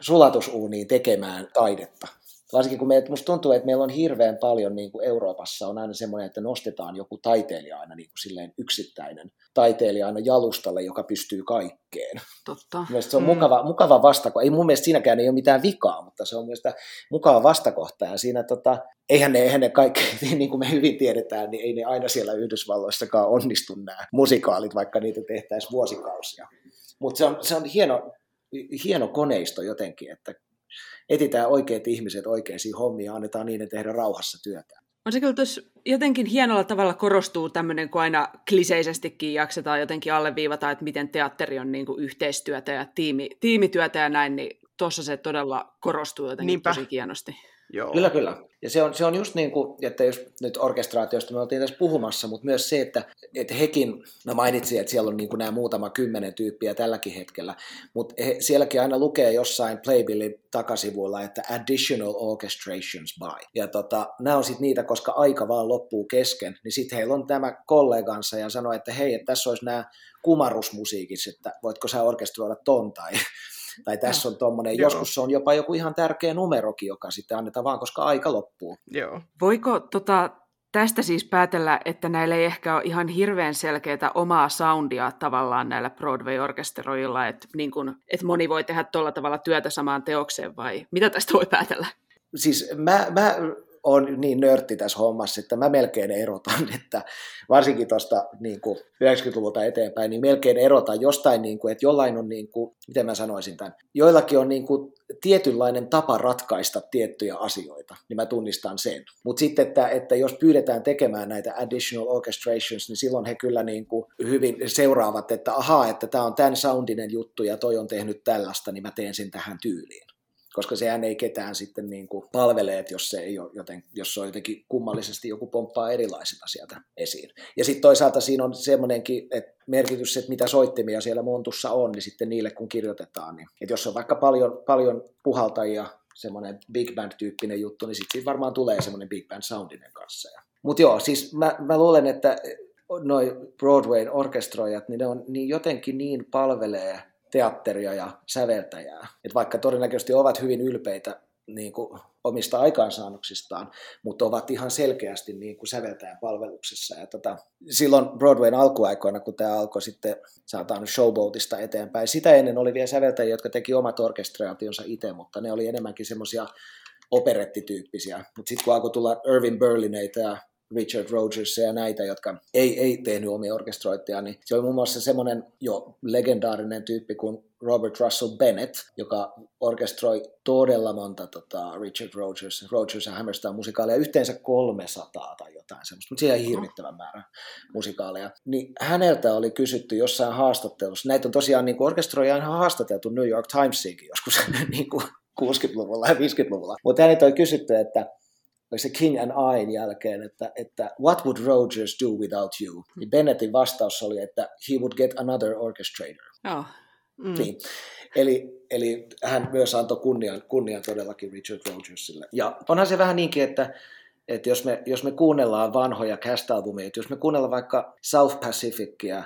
sulatusuuniin tekemään taidetta varsinkin kun meillä, musta tuntuu, että meillä on hirveän paljon niin kuin Euroopassa on aina semmoinen, että nostetaan joku taiteilija aina niin kuin silleen yksittäinen taiteilija aina jalustalle, joka pystyy kaikkeen. Totta. Mielestäni se on mm. mukava, mukava vastakohta. Ei mun mielestä siinäkään ei ole mitään vikaa, mutta se on mielestäni mukava vastakohta. Ja siinä tota, eihän ne, eihän ne kaikki, niin kuin me hyvin tiedetään, niin ei ne aina siellä Yhdysvalloissakaan onnistu nämä musikaalit, vaikka niitä tehtäisiin vuosikausia. Mutta se on, se on hieno, hieno koneisto jotenkin, että etitään oikeat ihmiset oikeisiin hommiin ja annetaan niiden tehdä rauhassa työtä. On se kyllä tuossa jotenkin hienolla tavalla korostuu tämmöinen, kun aina kliseisestikin jaksetaan jotenkin alleviivata, että miten teatteri on niin kuin yhteistyötä ja tiimi, tiimityötä ja näin, niin tuossa se todella korostuu jotenkin Niinpä. tosi hienosti. Joo. Kyllä, kyllä. Ja se on, se on just niin kuin, että jos nyt orkestraatiosta me oltiin tässä puhumassa, mutta myös se, että, että hekin, mä mainitsin, että siellä on niin kuin nämä muutama kymmenen tyyppiä tälläkin hetkellä, mutta he, sielläkin aina lukee jossain Playbillin takasivuilla, että additional orchestrations by. Ja tota, nämä on sitten niitä, koska aika vaan loppuu kesken, niin sitten heillä on tämä kollegansa ja sanoo, että hei, että tässä olisi nämä kumarusmusiikit, että voitko sä orkestroida ton tai tai tässä on tuommoinen, joskus se on jopa joku ihan tärkeä numerokin, joka sitten annetaan vaan, koska aika loppuu. Joo. Voiko tota, tästä siis päätellä, että näillä ei ehkä ole ihan hirveän selkeää omaa soundia tavallaan näillä Broadway-orkesteroilla, että, niin kun, että moni voi tehdä tuolla tavalla työtä samaan teokseen, vai mitä tästä voi päätellä? Siis mä, mä on niin nörtti tässä hommassa, että mä melkein erotan, että varsinkin tuosta niin 90-luvulta eteenpäin, niin melkein erotan jostain, niin kuin, että jollain on, niin kuin, miten mä sanoisin tämän, joillakin on niin kuin, tietynlainen tapa ratkaista tiettyjä asioita, niin mä tunnistan sen. Mutta sitten, että, että jos pyydetään tekemään näitä additional orchestrations, niin silloin he kyllä niin kuin hyvin seuraavat, että ahaa, että tämä on tämän soundinen juttu ja toi on tehnyt tällaista, niin mä teen sen tähän tyyliin koska sehän ei ketään sitten niin kuin palvele, että jos se, ei ole joten, jos se on jotenkin kummallisesti joku pomppaa erilaisena sieltä esiin. Ja sitten toisaalta siinä on semmoinenkin että merkitys, että mitä soittimia siellä montussa on, niin sitten niille kun kirjoitetaan, niin että jos on vaikka paljon, paljon puhaltajia, semmoinen big band-tyyppinen juttu, niin sitten varmaan tulee semmoinen big band soundinen kanssa. Mutta joo, siis mä, mä luulen, että noi Broadwayn orkestroijat, niin ne on niin jotenkin niin palvelee teatteria ja säveltäjää. Et vaikka todennäköisesti ovat hyvin ylpeitä niin kuin omista aikaansaannoksistaan, mutta ovat ihan selkeästi niin kuin säveltäjän palveluksessa. Ja tota, silloin Broadwayn alkuaikoina, kun tämä alkoi sitten, saataan showboatista eteenpäin, sitä ennen oli vielä säveltäjiä, jotka teki omat orkestraationsa itse, mutta ne oli enemmänkin semmoisia operettityyppisiä. Mutta sitten kun alkoi tulla Irving Berlineitä ja Richard Rogers ja näitä, jotka ei, ei tehnyt omia orkestroitteja, niin se oli muun muassa semmoinen jo legendaarinen tyyppi kuin Robert Russell Bennett, joka orkestroi todella monta tota, Richard Rogers, Rogers ja Hammerstein musikaaleja, yhteensä 300 tai jotain semmoista, mutta siihen hirvittävän määrä musikaaleja. Niin häneltä oli kysytty jossain haastattelussa, näitä on tosiaan niin orkestroja ihan haastateltu New York Timesiinkin joskus niin kuin 60-luvulla ja 50-luvulla, mutta häneltä oli kysytty, että se King and Iin jälkeen, että, että what would Rogers do without you? Niin Bennettin vastaus oli, että he would get another orchestrator. Joo. Mm. Niin. Eli, eli hän myös antoi kunnian, kunnian todellakin Richard Rogersille. Ja onhan se vähän niinkin, että, että jos, me, jos me kuunnellaan vanhoja cast-albumeja, jos me kuunnellaan vaikka South Pacificia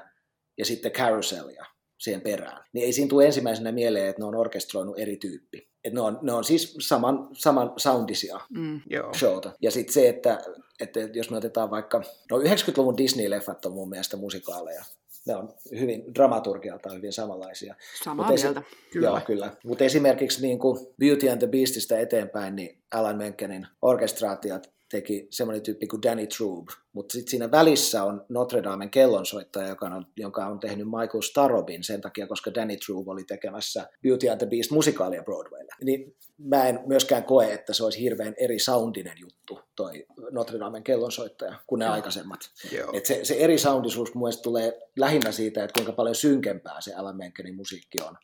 ja sitten Carouselia siihen perään, niin ei siinä tule ensimmäisenä mieleen, että ne on orkestroinut eri tyyppi. Et ne, on, ne on siis saman, saman soundisia Mm. Showta. Ja sitten se, että, että jos me otetaan vaikka, no 90-luvun Disney-leffat on mun mielestä musikaaleja. Ne on hyvin dramaturgialta hyvin samanlaisia. Samaa Mut mieltä. Kyllä. Joo, kyllä. Mutta esimerkiksi niin kuin Beauty and the Beastistä eteenpäin, niin Alan Menkenin orkestraatiot teki semmoinen tyyppi kuin Danny Trube, mutta sitten siinä välissä on Notre Damen kellonsoittaja, joka on, jonka on tehnyt Michael Starobin sen takia, koska Danny Trube oli tekemässä Beauty and the Beast musikaalia Broadwaylla. Niin mä en myöskään koe, että se olisi hirveän eri soundinen juttu, toi Notre Damen kellonsoittaja, kuin ne aikaisemmat. Joo. Et se, se eri soundisuus mun tulee lähinnä siitä, että kuinka paljon synkempää se Alan Menkenin musiikki on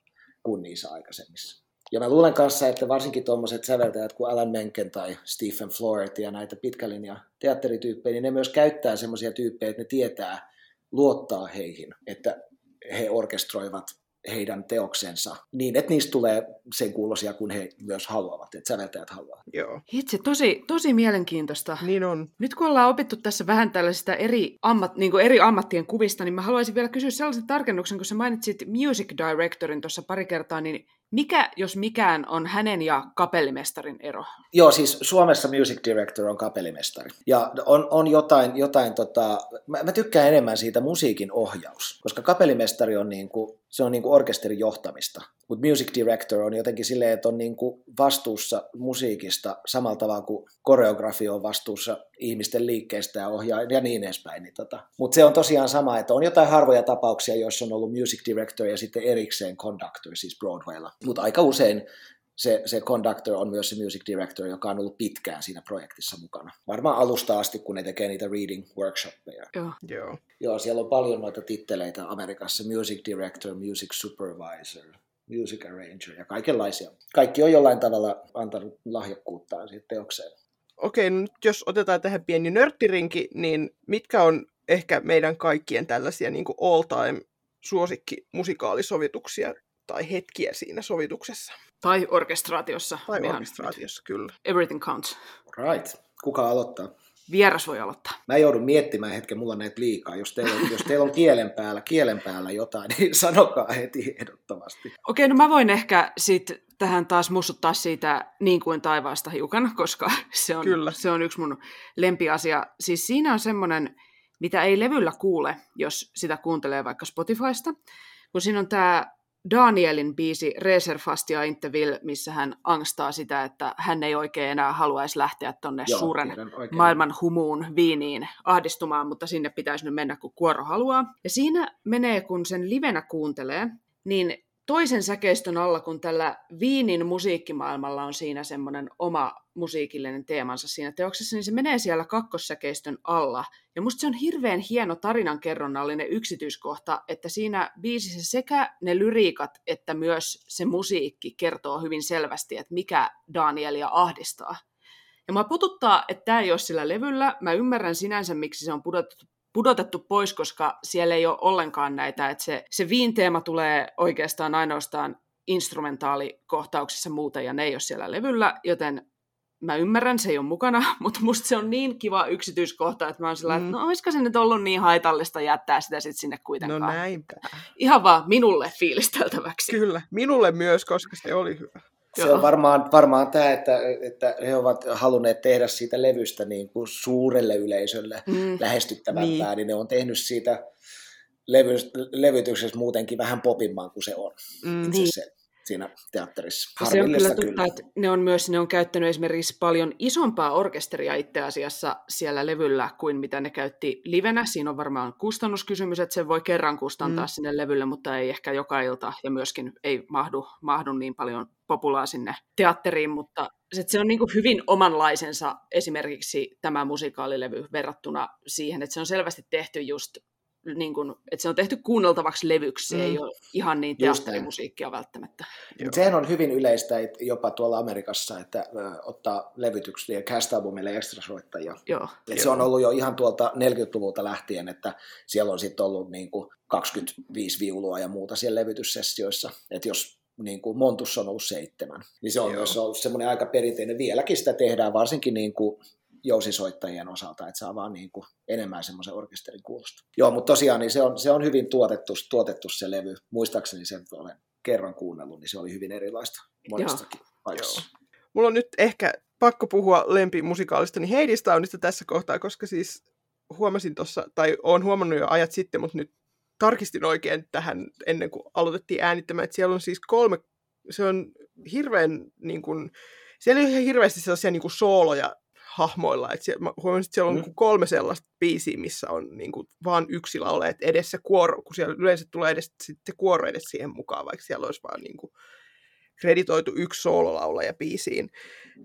kuin niissä aikaisemmissa. Ja mä luulen kanssa, että varsinkin tuommoiset säveltäjät kuin Alan Menken tai Stephen Flaherty ja näitä pitkälinja teatterityyppejä, niin ne myös käyttää semmoisia tyyppejä, että ne tietää luottaa heihin, että he orkestroivat heidän teoksensa niin, että niistä tulee sen kuulosia kuin he myös haluavat, että säveltäjät haluavat. Joo. Itse tosi, tosi mielenkiintoista. Niin on. Nyt kun ollaan opittu tässä vähän tällaisista eri, ammat, niin kuin eri ammattien kuvista, niin mä haluaisin vielä kysyä sellaisen tarkennuksen, kun sä mainitsit music directorin tuossa pari kertaa, niin mikä, jos mikään, on hänen ja kapellimestarin ero? Joo, siis Suomessa music director on kapellimestari. Ja on, on jotain, jotain tota, mä, mä tykkään enemmän siitä musiikin ohjaus, koska kapellimestari on niinku, se on niinku orkesterin johtamista. Mutta music director on jotenkin silleen, että on niinku vastuussa musiikista samalla tavalla kuin koreografi on vastuussa ihmisten liikkeestä ja ohjaa ja niin edespäin. Niin tota. Mutta se on tosiaan sama, että on jotain harvoja tapauksia, joissa on ollut music director ja sitten erikseen conductor, siis Broadwaylla. Mutta aika usein se, se conductor on myös se music director, joka on ollut pitkään siinä projektissa mukana. Varmaan alusta asti, kun ne tekee niitä reading workshoppeja. Joo. Joo. Joo, siellä on paljon noita titteleitä Amerikassa. Music director, music supervisor, music arranger ja kaikenlaisia. Kaikki on jollain tavalla antanut lahjakkuuttaan siihen teokseen. Okei, no nyt jos otetaan tähän pieni nörttirinki, niin mitkä on ehkä meidän kaikkien tällaisia niin all-time suosikki musikaalisovituksia tai hetkiä siinä sovituksessa? Tai orkestraatiossa. Tai Ihan orkestraatiossa, kyllä. Everything counts. Right. Kuka aloittaa? Vieras voi aloittaa. Mä joudun miettimään hetken, mulla on näitä liikaa. Jos teillä, on, jos teillä on kielen päällä, kielen päällä jotain, niin sanokaa heti ehdottomasti. Okei, no mä voin ehkä sit tähän taas muistuttaa siitä niin kuin taivaasta hiukan, koska se on, Kyllä. se on yksi mun lempiasia. Siis siinä on semmoinen, mitä ei levyllä kuule, jos sitä kuuntelee vaikka Spotifysta, kun siinä on tämä Danielin biisi Reserfastia Interville, missä hän angstaa sitä, että hän ei oikein enää haluaisi lähteä tonne Joo, suuren tiedän oikein. maailman humuun viiniin ahdistumaan, mutta sinne pitäisi nyt mennä, kun kuoro haluaa. Ja siinä menee, kun sen livenä kuuntelee, niin toisen säkeistön alla, kun tällä viinin musiikkimaailmalla on siinä semmoinen oma musiikillinen teemansa siinä teoksessa, niin se menee siellä kakkossäkeistön alla. Ja musta se on hirveän hieno tarinankerronnallinen yksityiskohta, että siinä biisissä sekä ne lyriikat että myös se musiikki kertoo hyvin selvästi, että mikä Danielia ahdistaa. Ja mä pututtaa, että tämä ei ole sillä levyllä. Mä ymmärrän sinänsä, miksi se on pudotettu, pudotettu pois, koska siellä ei ole ollenkaan näitä. Että se, se viinteema tulee oikeastaan ainoastaan instrumentaalikohtauksissa muuten, ja ne ei ole siellä levyllä, joten mä ymmärrän, se ei ole mukana, mutta musta se on niin kiva yksityiskohta, että mä oon sillä, mm. Että no olisiko se nyt ollut niin haitallista jättää sitä sitten sinne No kuitenkaan. näinpä. Ihan vaan minulle fiilisteltäväksi. Kyllä, minulle myös, koska se oli hyvä. Se Joo. on varmaan, varmaan tämä, että, että he ovat halunneet tehdä siitä levystä niin kuin suurelle yleisölle Mm. lähestyttävämpää, Niin. niin. niin ne on tehnyt siitä levy, levytyksestä muutenkin vähän popimman kuin se on Mm. itse Niin. Siinä teatterissa. Se on kyllä Harmillista totta, että ne on myös ne on käyttänyt esimerkiksi paljon isompaa orkesteria itse asiassa siellä levyllä kuin mitä ne käytti livenä. Siinä on varmaan kustannuskysymys, että se voi kerran kustantaa mm. sinne levylle, mutta ei ehkä joka ilta ja myöskin ei mahdu, mahdu niin paljon populaa sinne teatteriin, mutta se on niin kuin hyvin omanlaisensa esimerkiksi tämä musikaalilevy verrattuna siihen, että se on selvästi tehty just niin kuin, että se on tehty kuunneltavaksi levyksi, mm. ei ole ihan niin teatterimusiikkia välttämättä. Joo. Sehän on hyvin yleistä jopa tuolla Amerikassa, että ö, ottaa levytyksiä ja cast-albumille ekstrasoittajia. Joo. Et se on ollut jo ihan tuolta 40-luvulta lähtien, että siellä on sitten ollut niin kuin 25 viulua ja muuta siellä levytyssessioissa. Että jos niin kuin Montussa on ollut seitsemän, niin se on Joo. myös ollut semmoinen aika perinteinen. Vieläkin sitä tehdään, varsinkin niin kuin jousisoittajien osalta, että saa vaan niin kuin enemmän semmoisen orkesterin kuulosta. Joo, mutta tosiaan niin se, on, se on hyvin tuotettu, tuotettu se levy. Muistaakseni sen olen kerran kuunnellut, niin se oli hyvin erilaista monestakin paikassa. Mulla on nyt ehkä pakko puhua lempimusikaalista, niin Heidistaunista tässä kohtaa, koska siis huomasin tuossa, tai olen huomannut jo ajat sitten, mutta nyt tarkistin oikein tähän ennen kuin aloitettiin äänittämään, että siellä on siis kolme, se on hirveän niin kuin, siellä ei ole ihan hirveästi sellaisia niin kuin sooloja hahmoilla. Et siellä, mä huomasin, että siellä on mm. kolme sellaista biisiä, missä on niin kuin, vaan yksi laulaja, että edessä kuoro, kun siellä yleensä tulee edes sitten kuoro edes siihen mukaan, vaikka siellä olisi vaan niin kuin, kreditoitu yksi soololaulaja biisiin,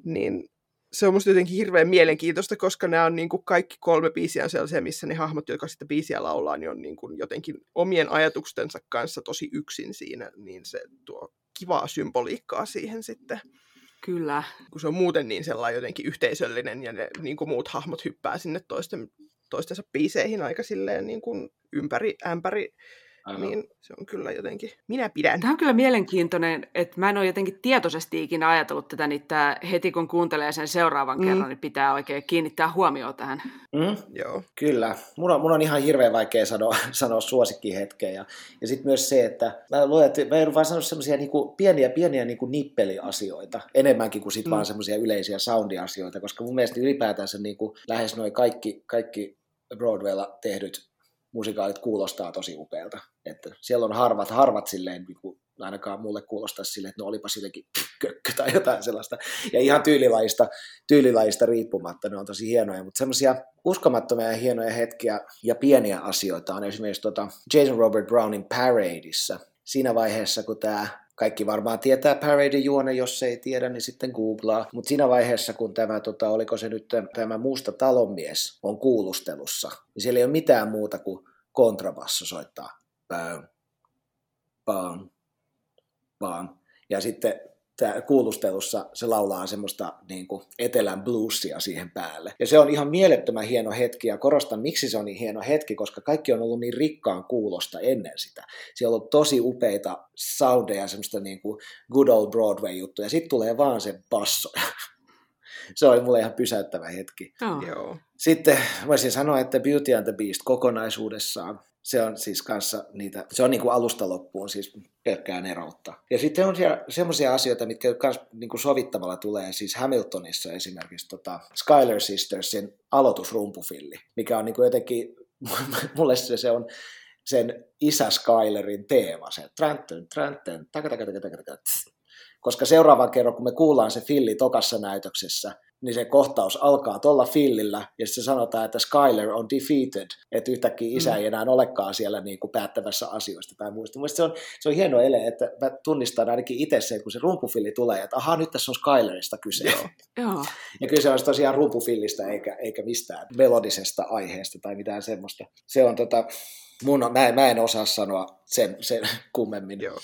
niin se on musta jotenkin hirveän mielenkiintoista, koska nämä on niin kuin kaikki kolme biisiä on sellaisia, missä ne hahmot, jotka sitä biisiä laulaa, niin on niin kuin jotenkin omien ajatuksensa kanssa tosi yksin siinä, niin se tuo kivaa symboliikkaa siihen sitten. Kyllä. Kun se on muuten niin sellainen jotenkin yhteisöllinen ja ne niin kuin muut hahmot hyppää sinne toisten, toistensa biiseihin aika silleen niin kuin ympäri ämpäri Aivan. niin se on kyllä jotenkin, minä pidän. Tämä on kyllä mielenkiintoinen, että mä en ole jotenkin tietoisesti ikinä ajatellut tätä, niin tämä heti kun kuuntelee sen seuraavan mm. kerran, niin pitää oikein kiinnittää huomioon tähän. Mm, joo. Kyllä. Mun on, mun on ihan hirveän vaikea sanoa, sanoa suosikkihetkeä. Ja, ja sitten myös se, että mä luen, että mä joudun vaan sanoa semmoisia niinku pieniä, pieniä niinku nippeliasioita, enemmänkin kuin sit mm. vaan semmoisia yleisiä soundiasioita, koska mun mielestä ylipäätään se niinku, lähes noin kaikki, kaikki Broadwaylla tehdyt musikaalit kuulostaa tosi upealta. Että siellä on harvat, harvat silleen, niin kuin ainakaan mulle kuulostaa silleen, että no olipa jotenkin kökkö tai jotain sellaista. Ja ihan tyylilajista, tyylilajista riippumatta ne on tosi hienoja, mutta semmoisia uskomattomia ja hienoja hetkiä ja pieniä asioita on esimerkiksi tota Jason Robert Brownin Paradeissa. Siinä vaiheessa, kun tämä kaikki varmaan tietää Paradein juone, jos ei tiedä, niin sitten googlaa. Mutta siinä vaiheessa, kun tämä, tota, oliko se nyt tämä musta talonmies on kuulustelussa, niin siellä ei ole mitään muuta kuin kontrabasso soittaa. Pään, paan, paan. Ja sitten tää kuulustelussa se laulaa semmoista niin kuin etelän bluesia siihen päälle. Ja se on ihan mielettömän hieno hetki, ja korostan, miksi se on niin hieno hetki, koska kaikki on ollut niin rikkaan kuulosta ennen sitä. Siellä on ollut tosi upeita soundeja, semmoista niin kuin good old Broadway-juttuja, ja sitten tulee vaan se basso. se oli mulle ihan pysäyttävä hetki. Oh. Joo. Sitten voisin sanoa, että Beauty and the Beast kokonaisuudessaan se on siis kanssa niitä, se on niin kuin alusta loppuun siis pelkkää neroutta. Ja sitten on semmoisia asioita, mitkä myös niin kuin sovittamalla tulee, siis Hamiltonissa esimerkiksi tota Skyler Sistersin aloitusrumpufilli, mikä on niin kuin jotenkin, mulle se, se on sen isä Skylerin teema, se taka, taka, koska seuraavan kerran, kun me kuullaan se filli tokassa näytöksessä, niin se kohtaus alkaa tuolla fillillä, ja sitten sanotaan, että Skyler on defeated, että yhtäkkiä isä mm. ei enää olekaan siellä niin kuin päättävässä asioista tai muista. Mielestäni se on, se on hieno ele, että mä tunnistan ainakin itse sen, kun se rumpufilli tulee, että ahaa, nyt tässä on Skylerista kyse. Joo. Ja kyse on tosiaan rumpufillistä eikä, eikä mistään melodisesta aiheesta tai mitään semmoista. Se on tota, mun, mä, mä en osaa sanoa sen, sen kummemmin. Joo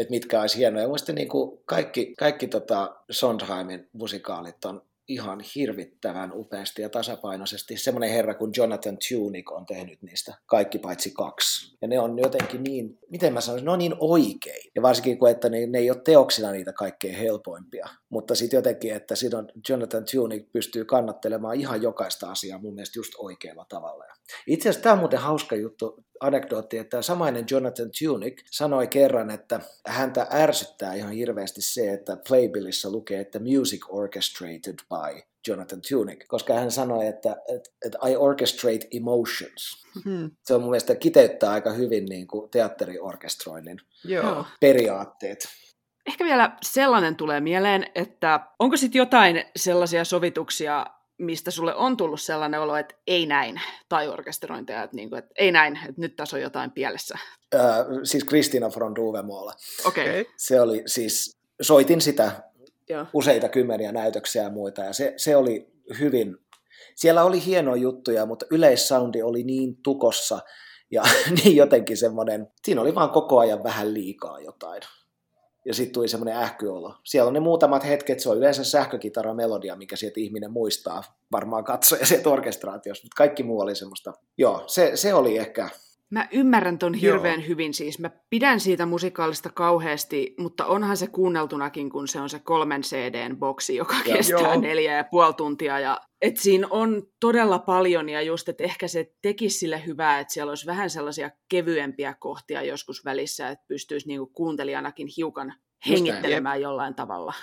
että mitkä olisi hienoja. Mielestäni niin kuin kaikki, kaikki tota Sondheimin musikaalit on ihan hirvittävän upeasti ja tasapainoisesti. Semmoinen herra kuin Jonathan Tunick on tehnyt niistä kaikki paitsi kaksi. Ja ne on jotenkin niin, miten mä sanoisin, ne on niin oikein. Ja varsinkin kun, että ne, ne ei ole teoksina niitä kaikkein helpoimpia. Mutta sitten jotenkin, että on Jonathan Tunick pystyy kannattelemaan ihan jokaista asiaa mun mielestä just oikealla tavalla. Itse asiassa tämä on muuten hauska juttu, anekdootti, että samainen Jonathan Tunick sanoi kerran, että häntä ärsyttää ihan hirveästi se, että Playbillissä lukee, että music orchestrated by Jonathan Tunick, koska hän sanoi, että, että, että I orchestrate emotions. Hmm. Se on mun mielestä kiteyttää aika hyvin niin kuin teatteriorkestroinnin Joo. periaatteet. Ehkä vielä sellainen tulee mieleen, että onko sitten jotain sellaisia sovituksia, mistä sulle on tullut sellainen olo, että ei näin, tai orkesterointeja, että, niin kuin, että ei näin, että nyt tässä on jotain pielessä? Öö, siis Kristina von Duvemola. Okei. Okay. Okay. Se oli siis, soitin sitä Joo. useita kymmeniä näytöksiä ja muita, ja se, se oli hyvin, siellä oli hienoja juttuja, mutta yleissoundi oli niin tukossa, ja niin jotenkin semmoinen, siinä oli vaan koko ajan vähän liikaa jotain. Ja sitten tuli semmoinen ähkyolo. Siellä on ne muutamat hetket, se on yleensä sähkökitara melodia, mikä sieltä ihminen muistaa, varmaan katsoja sieltä orkestraatiosta, mutta kaikki muu oli semmoista. Joo, se, se oli ehkä, Mä ymmärrän ton Joo. hirveän hyvin siis. Mä pidän siitä musikaalista kauheasti, mutta onhan se kuunneltunakin, kun se on se kolmen CDn boksi, joka Joo. kestää Joo. neljä ja puoli tuntia. Ja, et siinä on todella paljon ja just, että ehkä se tekisi sille hyvää, että siellä olisi vähän sellaisia kevyempiä kohtia joskus välissä, että pystyisi niinku kuuntelijanakin hiukan hengittelemään jollain tavalla.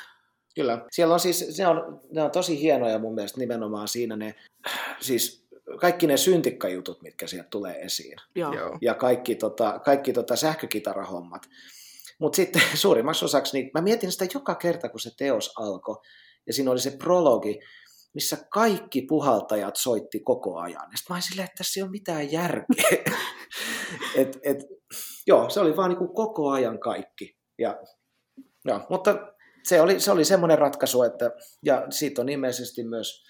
Kyllä. Siellä on siis, se on, ne on tosi hienoja mun mielestä nimenomaan siinä ne, siis kaikki ne syntikkajutut, mitkä sieltä tulee esiin. Joo. Joo. Ja kaikki, tota, kaikki tota sähkökitarahommat. Mutta sitten suurimmaksi osaksi, niin mä mietin sitä joka kerta, kun se teos alkoi. Ja siinä oli se prologi, missä kaikki puhaltajat soitti koko ajan. Ja sitten mä olin silleen, että tässä ei ole mitään järkeä. et, et, joo, se oli vaan niin kuin koko ajan kaikki. Ja, joo, mutta se oli, se oli semmoinen ratkaisu, että, ja siitä on ilmeisesti myös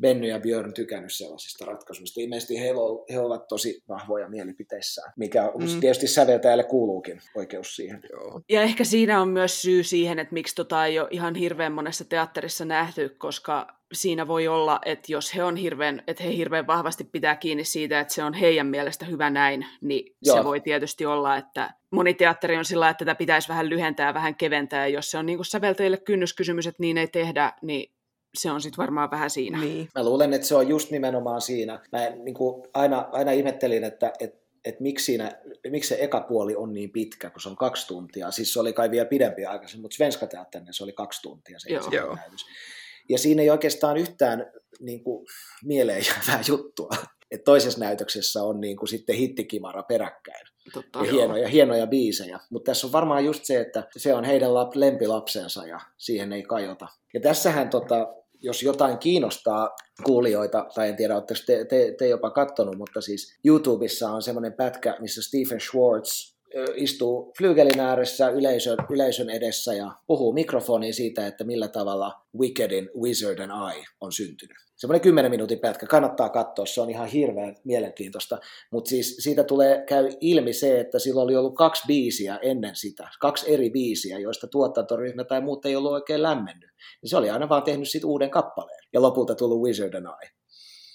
Benny ja Björn tykännyt sellaisista ratkaisuista. Ilmeisesti he, o- he ovat tosi vahvoja mielipiteissään, mikä Mm. tietysti säveltäjälle kuuluukin oikeus siihen. Joo. Ja ehkä siinä on myös syy siihen, että miksi tota ei ole ihan hirveän monessa teatterissa nähty, koska siinä voi olla, että jos he on hirveän, että he hirveän vahvasti pitää kiinni siitä, että se on heidän mielestä hyvä näin, niin Joo. Joo. se voi tietysti olla, että moni teatteri on sillä, että tätä pitäisi vähän lyhentää ja vähän keventää, ja jos se on niin kuin säveltäjille kynnyskysymys, että niin ei tehdä, niin se on sitten varmaan vähän siinä. Niin. Mä luulen, että se on just nimenomaan siinä. Mä niin kuin aina, aina ihmettelin, että, että, että miksi, siinä, miksi se eka puoli on niin pitkä, kun se on kaksi tuntia. Siis se oli kai vielä pidempi aikaisemmin, mutta Svenska Teatterin se oli kaksi tuntia se Joo. näytös. Ja siinä ei oikeastaan yhtään niin kuin, mieleen jäävää juttua. Et toisessa näytöksessä on niin kuin, sitten hittikimara peräkkäin Totta. ja Joo. hienoja, hienoja biisejä. Mutta tässä on varmaan just se, että se on heidän lap, lempilapsensa ja siihen ei kajota. Ja tässähän, tota, jos jotain kiinnostaa kuulijoita, tai en tiedä, oletteko te, te, te jopa kattonut, mutta siis YouTubessa on semmoinen pätkä, missä Stephen Schwartz istuu flygelin ääressä yleisön, yleisön edessä ja puhuu mikrofoniin siitä, että millä tavalla Wickedin Wizard and I on syntynyt. Semmoinen 10 minuutin pätkä, kannattaa katsoa, se on ihan hirveän mielenkiintoista, mutta siis siitä tulee, käy ilmi se, että sillä oli ollut kaksi biisiä ennen sitä, kaksi eri biisiä, joista tuotantoryhmä tai muut ei ollut oikein lämmennyt. Niin se oli aina vaan tehnyt sit uuden kappaleen ja lopulta tullut Wizard and I.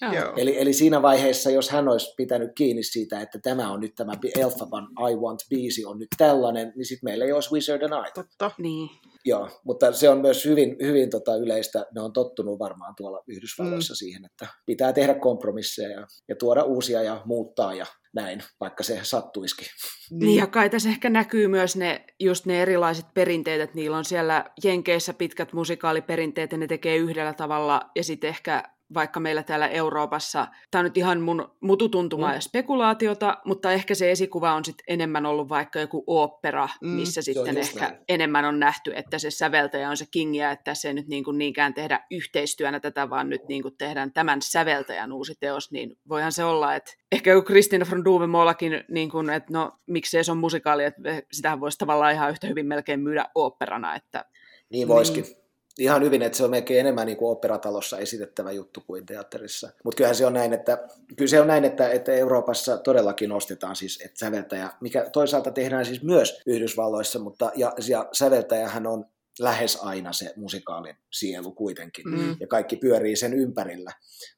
Joo. Eli, eli siinä vaiheessa, jos hän olisi pitänyt kiinni siitä, että tämä on nyt tämä Elphaban I Want biisi on nyt tällainen, niin sitten meillä ei olisi Wizard and I. Totta. Niin. Joo, mutta se on myös hyvin, hyvin tota yleistä. Ne on tottunut varmaan tuolla Yhdysvalloissa mm. siihen, että pitää tehdä kompromisseja ja, ja tuoda uusia ja muuttaa ja näin, vaikka se sattuisikin. Niin ja kai tässä ehkä näkyy myös ne, just ne erilaiset perinteet, että niillä on siellä Jenkeissä pitkät musikaaliperinteet ja ne tekee yhdellä tavalla ja sitten ehkä vaikka meillä täällä Euroopassa, tämä on nyt ihan mun mututuntumaa Mm. ja spekulaatiota, mutta ehkä se esikuva on sitten enemmän ollut vaikka joku opera, Mm, missä sitten ehkä näin. enemmän on nähty, että se säveltäjä on se kingiä, että se ei nyt niin kuin niinkään tehdä yhteistyönä tätä, vaan nyt niin kuin tehdään tämän säveltäjän uusi teos, niin voihan se olla, että ehkä joku Kristina von Duvemollakin, niin kuin, että no miksei se on musikaali, että sitähän voisi tavallaan ihan yhtä hyvin melkein myydä operana, että Niin voisikin. Niin. Ihan hyvin, että se on melkein enemmän niin kuin operatalossa esitettävä juttu kuin teatterissa. Mutta kyllähän se on näin, että, kyllä se on näin, että, että Euroopassa todellakin ostetaan siis että säveltäjä, mikä toisaalta tehdään siis myös Yhdysvalloissa, mutta ja, ja säveltäjähän on lähes aina se musikaalin sielu kuitenkin. Mm. Ja kaikki pyörii sen ympärillä.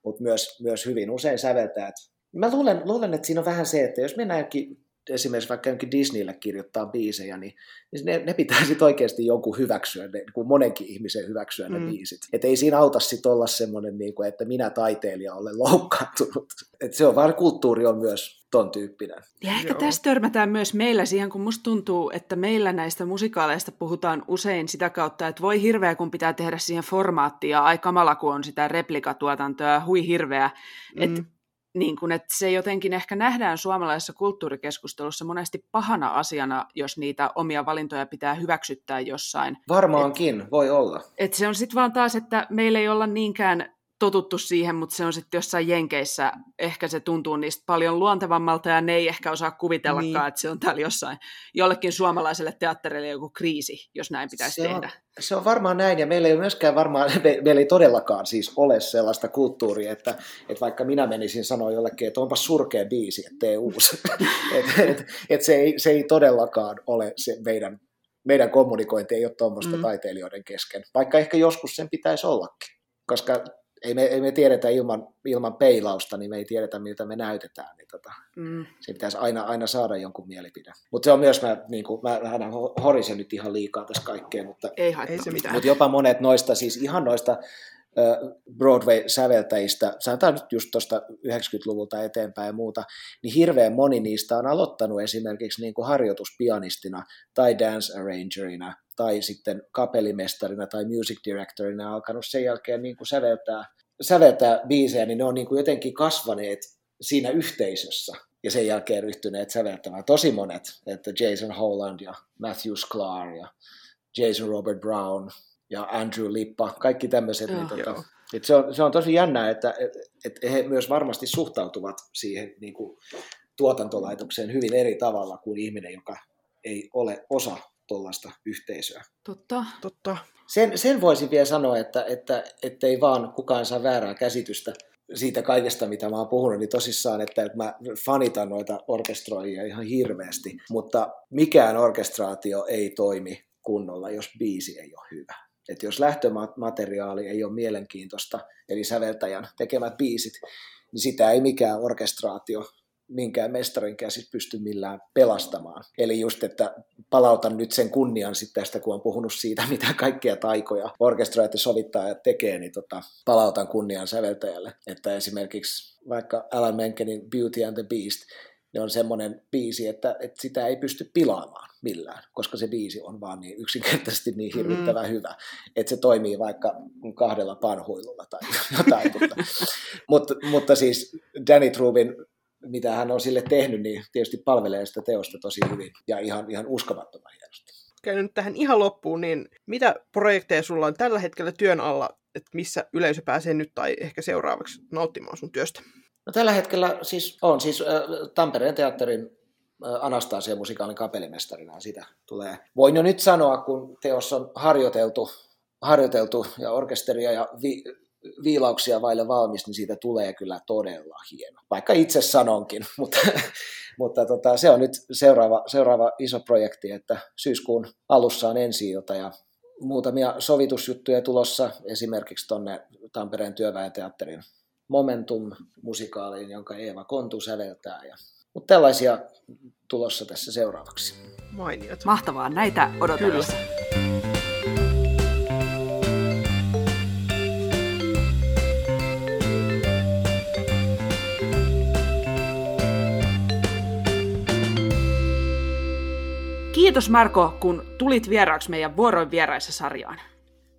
Mutta myös, myös hyvin usein säveltäjät. Mä luulen, luulen, että siinä on vähän se, että jos mennään jonkin, esimerkiksi vaikka jonkin Disneylle kirjoittaa biisejä, niin, niin ne, ne pitää sitten oikeasti jonkun hyväksyä, ne, niin kuin monenkin ihmisen hyväksyä ne Mm. biisit. Että ei siinä auta sitten olla semmoinen, niin kuin, että minä taiteilija olen loukkaantunut. Et se on vaan, kulttuuri on myös ton tyyppinen. Ja ehkä Joo. tässä törmätään myös meillä siihen, kun musta tuntuu, että meillä näistä musikaaleista puhutaan usein sitä kautta, että voi hirveä, kun pitää tehdä siihen formaattia, ja aika kamala, kun on sitä replikatuotantoa, hui hirveä. Mm. Että niin kuin, että se jotenkin ehkä nähdään suomalaisessa kulttuurikeskustelussa monesti pahana asiana, jos niitä omia valintoja pitää hyväksyttää jossain. Varmaankin, et, voi olla. Et se on sitten vaan taas, että meillä ei olla niinkään totuttu siihen, mutta se on sitten jossain Jenkeissä, ehkä se tuntuu niistä paljon luontevammalta ja ne ei ehkä osaa kuvitellakaan, niin. että se on täällä jossain jollekin suomalaiselle teatterille joku kriisi, jos näin pitäisi se tehdä. On, se on varmaan näin ja meillä ei myöskään varmaan, me, meillä ei todellakaan siis ole sellaista kulttuuria, että, että vaikka minä menisin sanoa jollekin, että onpa surkea biisi, että tee uusi. että et, et se, ei, se ei todellakaan ole se meidän, meidän kommunikointi, ei ole tuommoista mm. taiteilijoiden kesken, vaikka ehkä joskus sen pitäisi ollakin koska ei me, ei me tiedetä ilman, ilman peilausta, niin me ei tiedetä, miltä me näytetään. Niin tota, mm. Se pitäisi aina, aina saada jonkun mielipide. Mutta se on myös, mä, niin kuin, mä vähän horisen nyt ihan liikaa tässä kaikkea, mutta, ei, ei se mitään. mutta jopa monet noista, siis ihan noista Broadway-säveltäjistä, sanotaan nyt just tuosta 90-luvulta eteenpäin ja muuta, niin hirveän moni niistä on aloittanut esimerkiksi niin kuin harjoituspianistina tai dance arrangerina tai sitten kapellimestarina tai music directorina alkanut sen jälkeen niin kuin säveltää, säveltää biisejä, niin ne on niin kuin jotenkin kasvaneet siinä yhteisössä ja sen jälkeen ryhtyneet säveltämään. Tosi monet, että Jason Holland ja Matthew Sklar ja Jason Robert Brown ja Andrew Lippa, kaikki tämmöiset. Niin tota, että se, on, se on tosi jännää, että et, et he myös varmasti suhtautuvat siihen niin kuin, tuotantolaitokseen hyvin eri tavalla kuin ihminen, joka ei ole osa tuollaista yhteisöä. Totta. Totta. Sen, sen voisin vielä sanoa, että, että, että ei vaan kukaan saa väärää käsitystä siitä kaikesta, mitä mä oon puhunut, niin tosissaan, että, että mä fanitan noita orkestroijia ihan hirveästi, mutta mikään orkestraatio ei toimi kunnolla, jos biisi ei ole hyvä. Et jos lähtömateriaali ei ole mielenkiintoista, eli säveltäjän tekemät biisit, niin sitä ei mikään orkestraatio minkään mestarin käsit pysty millään pelastamaan. Eli just, että palautan nyt sen kunnian sitten tästä, kun on puhunut siitä, mitä kaikkia taikoja orkestroijat ja sovittajat tekee, niin tota, palautan kunnian säveltäjälle. Että esimerkiksi vaikka Alan Menkenin Beauty and the Beast, ne on semmoinen biisi, että, että sitä ei pysty pilaamaan millään, koska se biisi on vaan niin yksinkertaisesti niin hirvittävän mm. hyvä, että se toimii vaikka kahdella panhuilulla tai jotain. mutta, mutta, mutta siis Danny Trubin mitä hän on sille tehnyt, niin tietysti palvelee sitä teosta tosi hyvin ja ihan, ihan uskomattoman hienosti. Käyn nyt tähän ihan loppuun, niin mitä projekteja sulla on tällä hetkellä työn alla, että missä yleisö pääsee nyt tai ehkä seuraavaksi nauttimaan sun työstä? No tällä hetkellä siis on siis äh, Tampereen teatterin äh, Anastasia musikaalin kapellimestarina sitä tulee. Voin jo nyt sanoa, kun teos on harjoiteltu, harjoiteltu ja orkesteria ja vi, viilauksia vaille valmis, niin siitä tulee kyllä todella hieno. Vaikka itse sanonkin, mutta, mutta tota, se on nyt seuraava, seuraava iso projekti, että syyskuun alussa on ensi ja muutamia sovitusjuttuja tulossa esimerkiksi tuonne Tampereen työväenteatterin Momentum-musikaaliin, jonka Eeva Kontu säveltää. Ja, mutta tällaisia tulossa tässä seuraavaksi. Mainiot. Mahtavaa, näitä odotellessa. Kiitos Marko, kun tulit vieraaksi meidän vuoroin vieraissa sarjaan.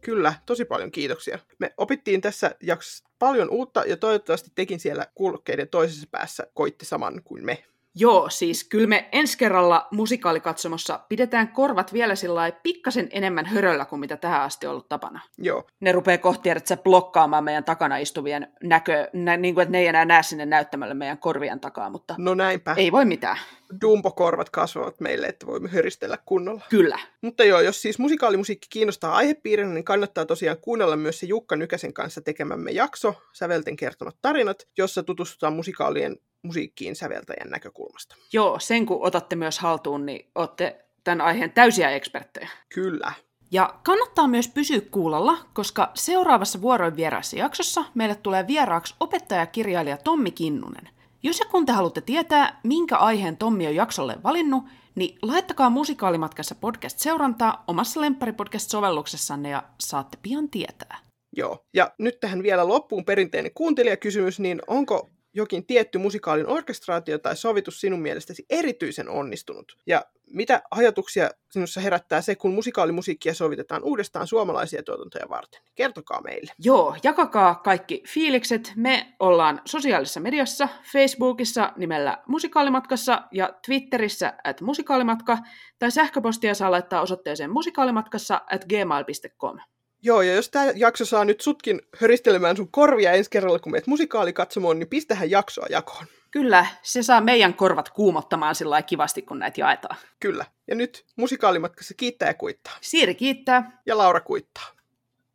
Kyllä, tosi paljon kiitoksia. Me opittiin tässä jaksossa paljon uutta ja toivottavasti tekin siellä kuulokkeiden toisessa päässä koitte saman kuin me. Joo, siis kyllä me ensi kerralla musikaalikatsomossa pidetään korvat vielä sillä pikkasen enemmän höröllä kuin mitä tähän asti on ollut tapana. Joo. Ne rupeaa kohti, että se blokkaamaan meidän takana istuvien näkö, nä, niin kuin, että ne ei enää näe sinne näyttämällä meidän korvien takaa, mutta no näinpä. ei voi mitään. Dumbo-korvat kasvavat meille, että voimme höristellä kunnolla. Kyllä. Mutta joo, jos siis musikaalimusiikki kiinnostaa aihepiirinä, niin kannattaa tosiaan kuunnella myös se Jukka Nykäsen kanssa tekemämme jakso, Sävelten kertomat tarinat, jossa tutustutaan musikaalien musiikkiin säveltäjän näkökulmasta. Joo, sen kun otatte myös haltuun, niin olette tämän aiheen täysiä eksperttejä. Kyllä. Ja kannattaa myös pysyä kuulolla, koska seuraavassa vuoroin vieraassa jaksossa meille tulee vieraaksi opettajakirjailija Tommi Kinnunen. Jos ja kun te haluatte tietää, minkä aiheen Tommi on jaksolle valinnut, niin laittakaa musikaalimatkassa podcast-seurantaa omassa lempparipodcast-sovelluksessanne ja saatte pian tietää. Joo, ja nyt tähän vielä loppuun perinteinen kuuntelijakysymys, niin onko jokin tietty musikaalin orkestraatio tai sovitus sinun mielestäsi erityisen onnistunut? Ja mitä ajatuksia sinussa herättää se, kun musikaalimusiikkia sovitetaan uudestaan suomalaisia tuotantoja varten? Kertokaa meille. Joo, jakakaa kaikki fiilikset. Me ollaan sosiaalisessa mediassa, Facebookissa nimellä Musikaalimatkassa ja Twitterissä at musikaalimatka, tai sähköpostia saa laittaa osoitteeseen musikaalimatkassa at gmail.com. Joo, ja jos tämä jakso saa nyt sutkin höristelemään sun korvia ensi kerralla, kun meet musikaalikatsomoon, niin pistähän jaksoa jakoon. Kyllä, se saa meidän korvat kuumottamaan sillä kivasti, kun näitä jaetaan. Kyllä. Ja nyt musikaalimatkassa kiittää ja kuittaa. Siiri kiittää. Ja Laura kuittaa.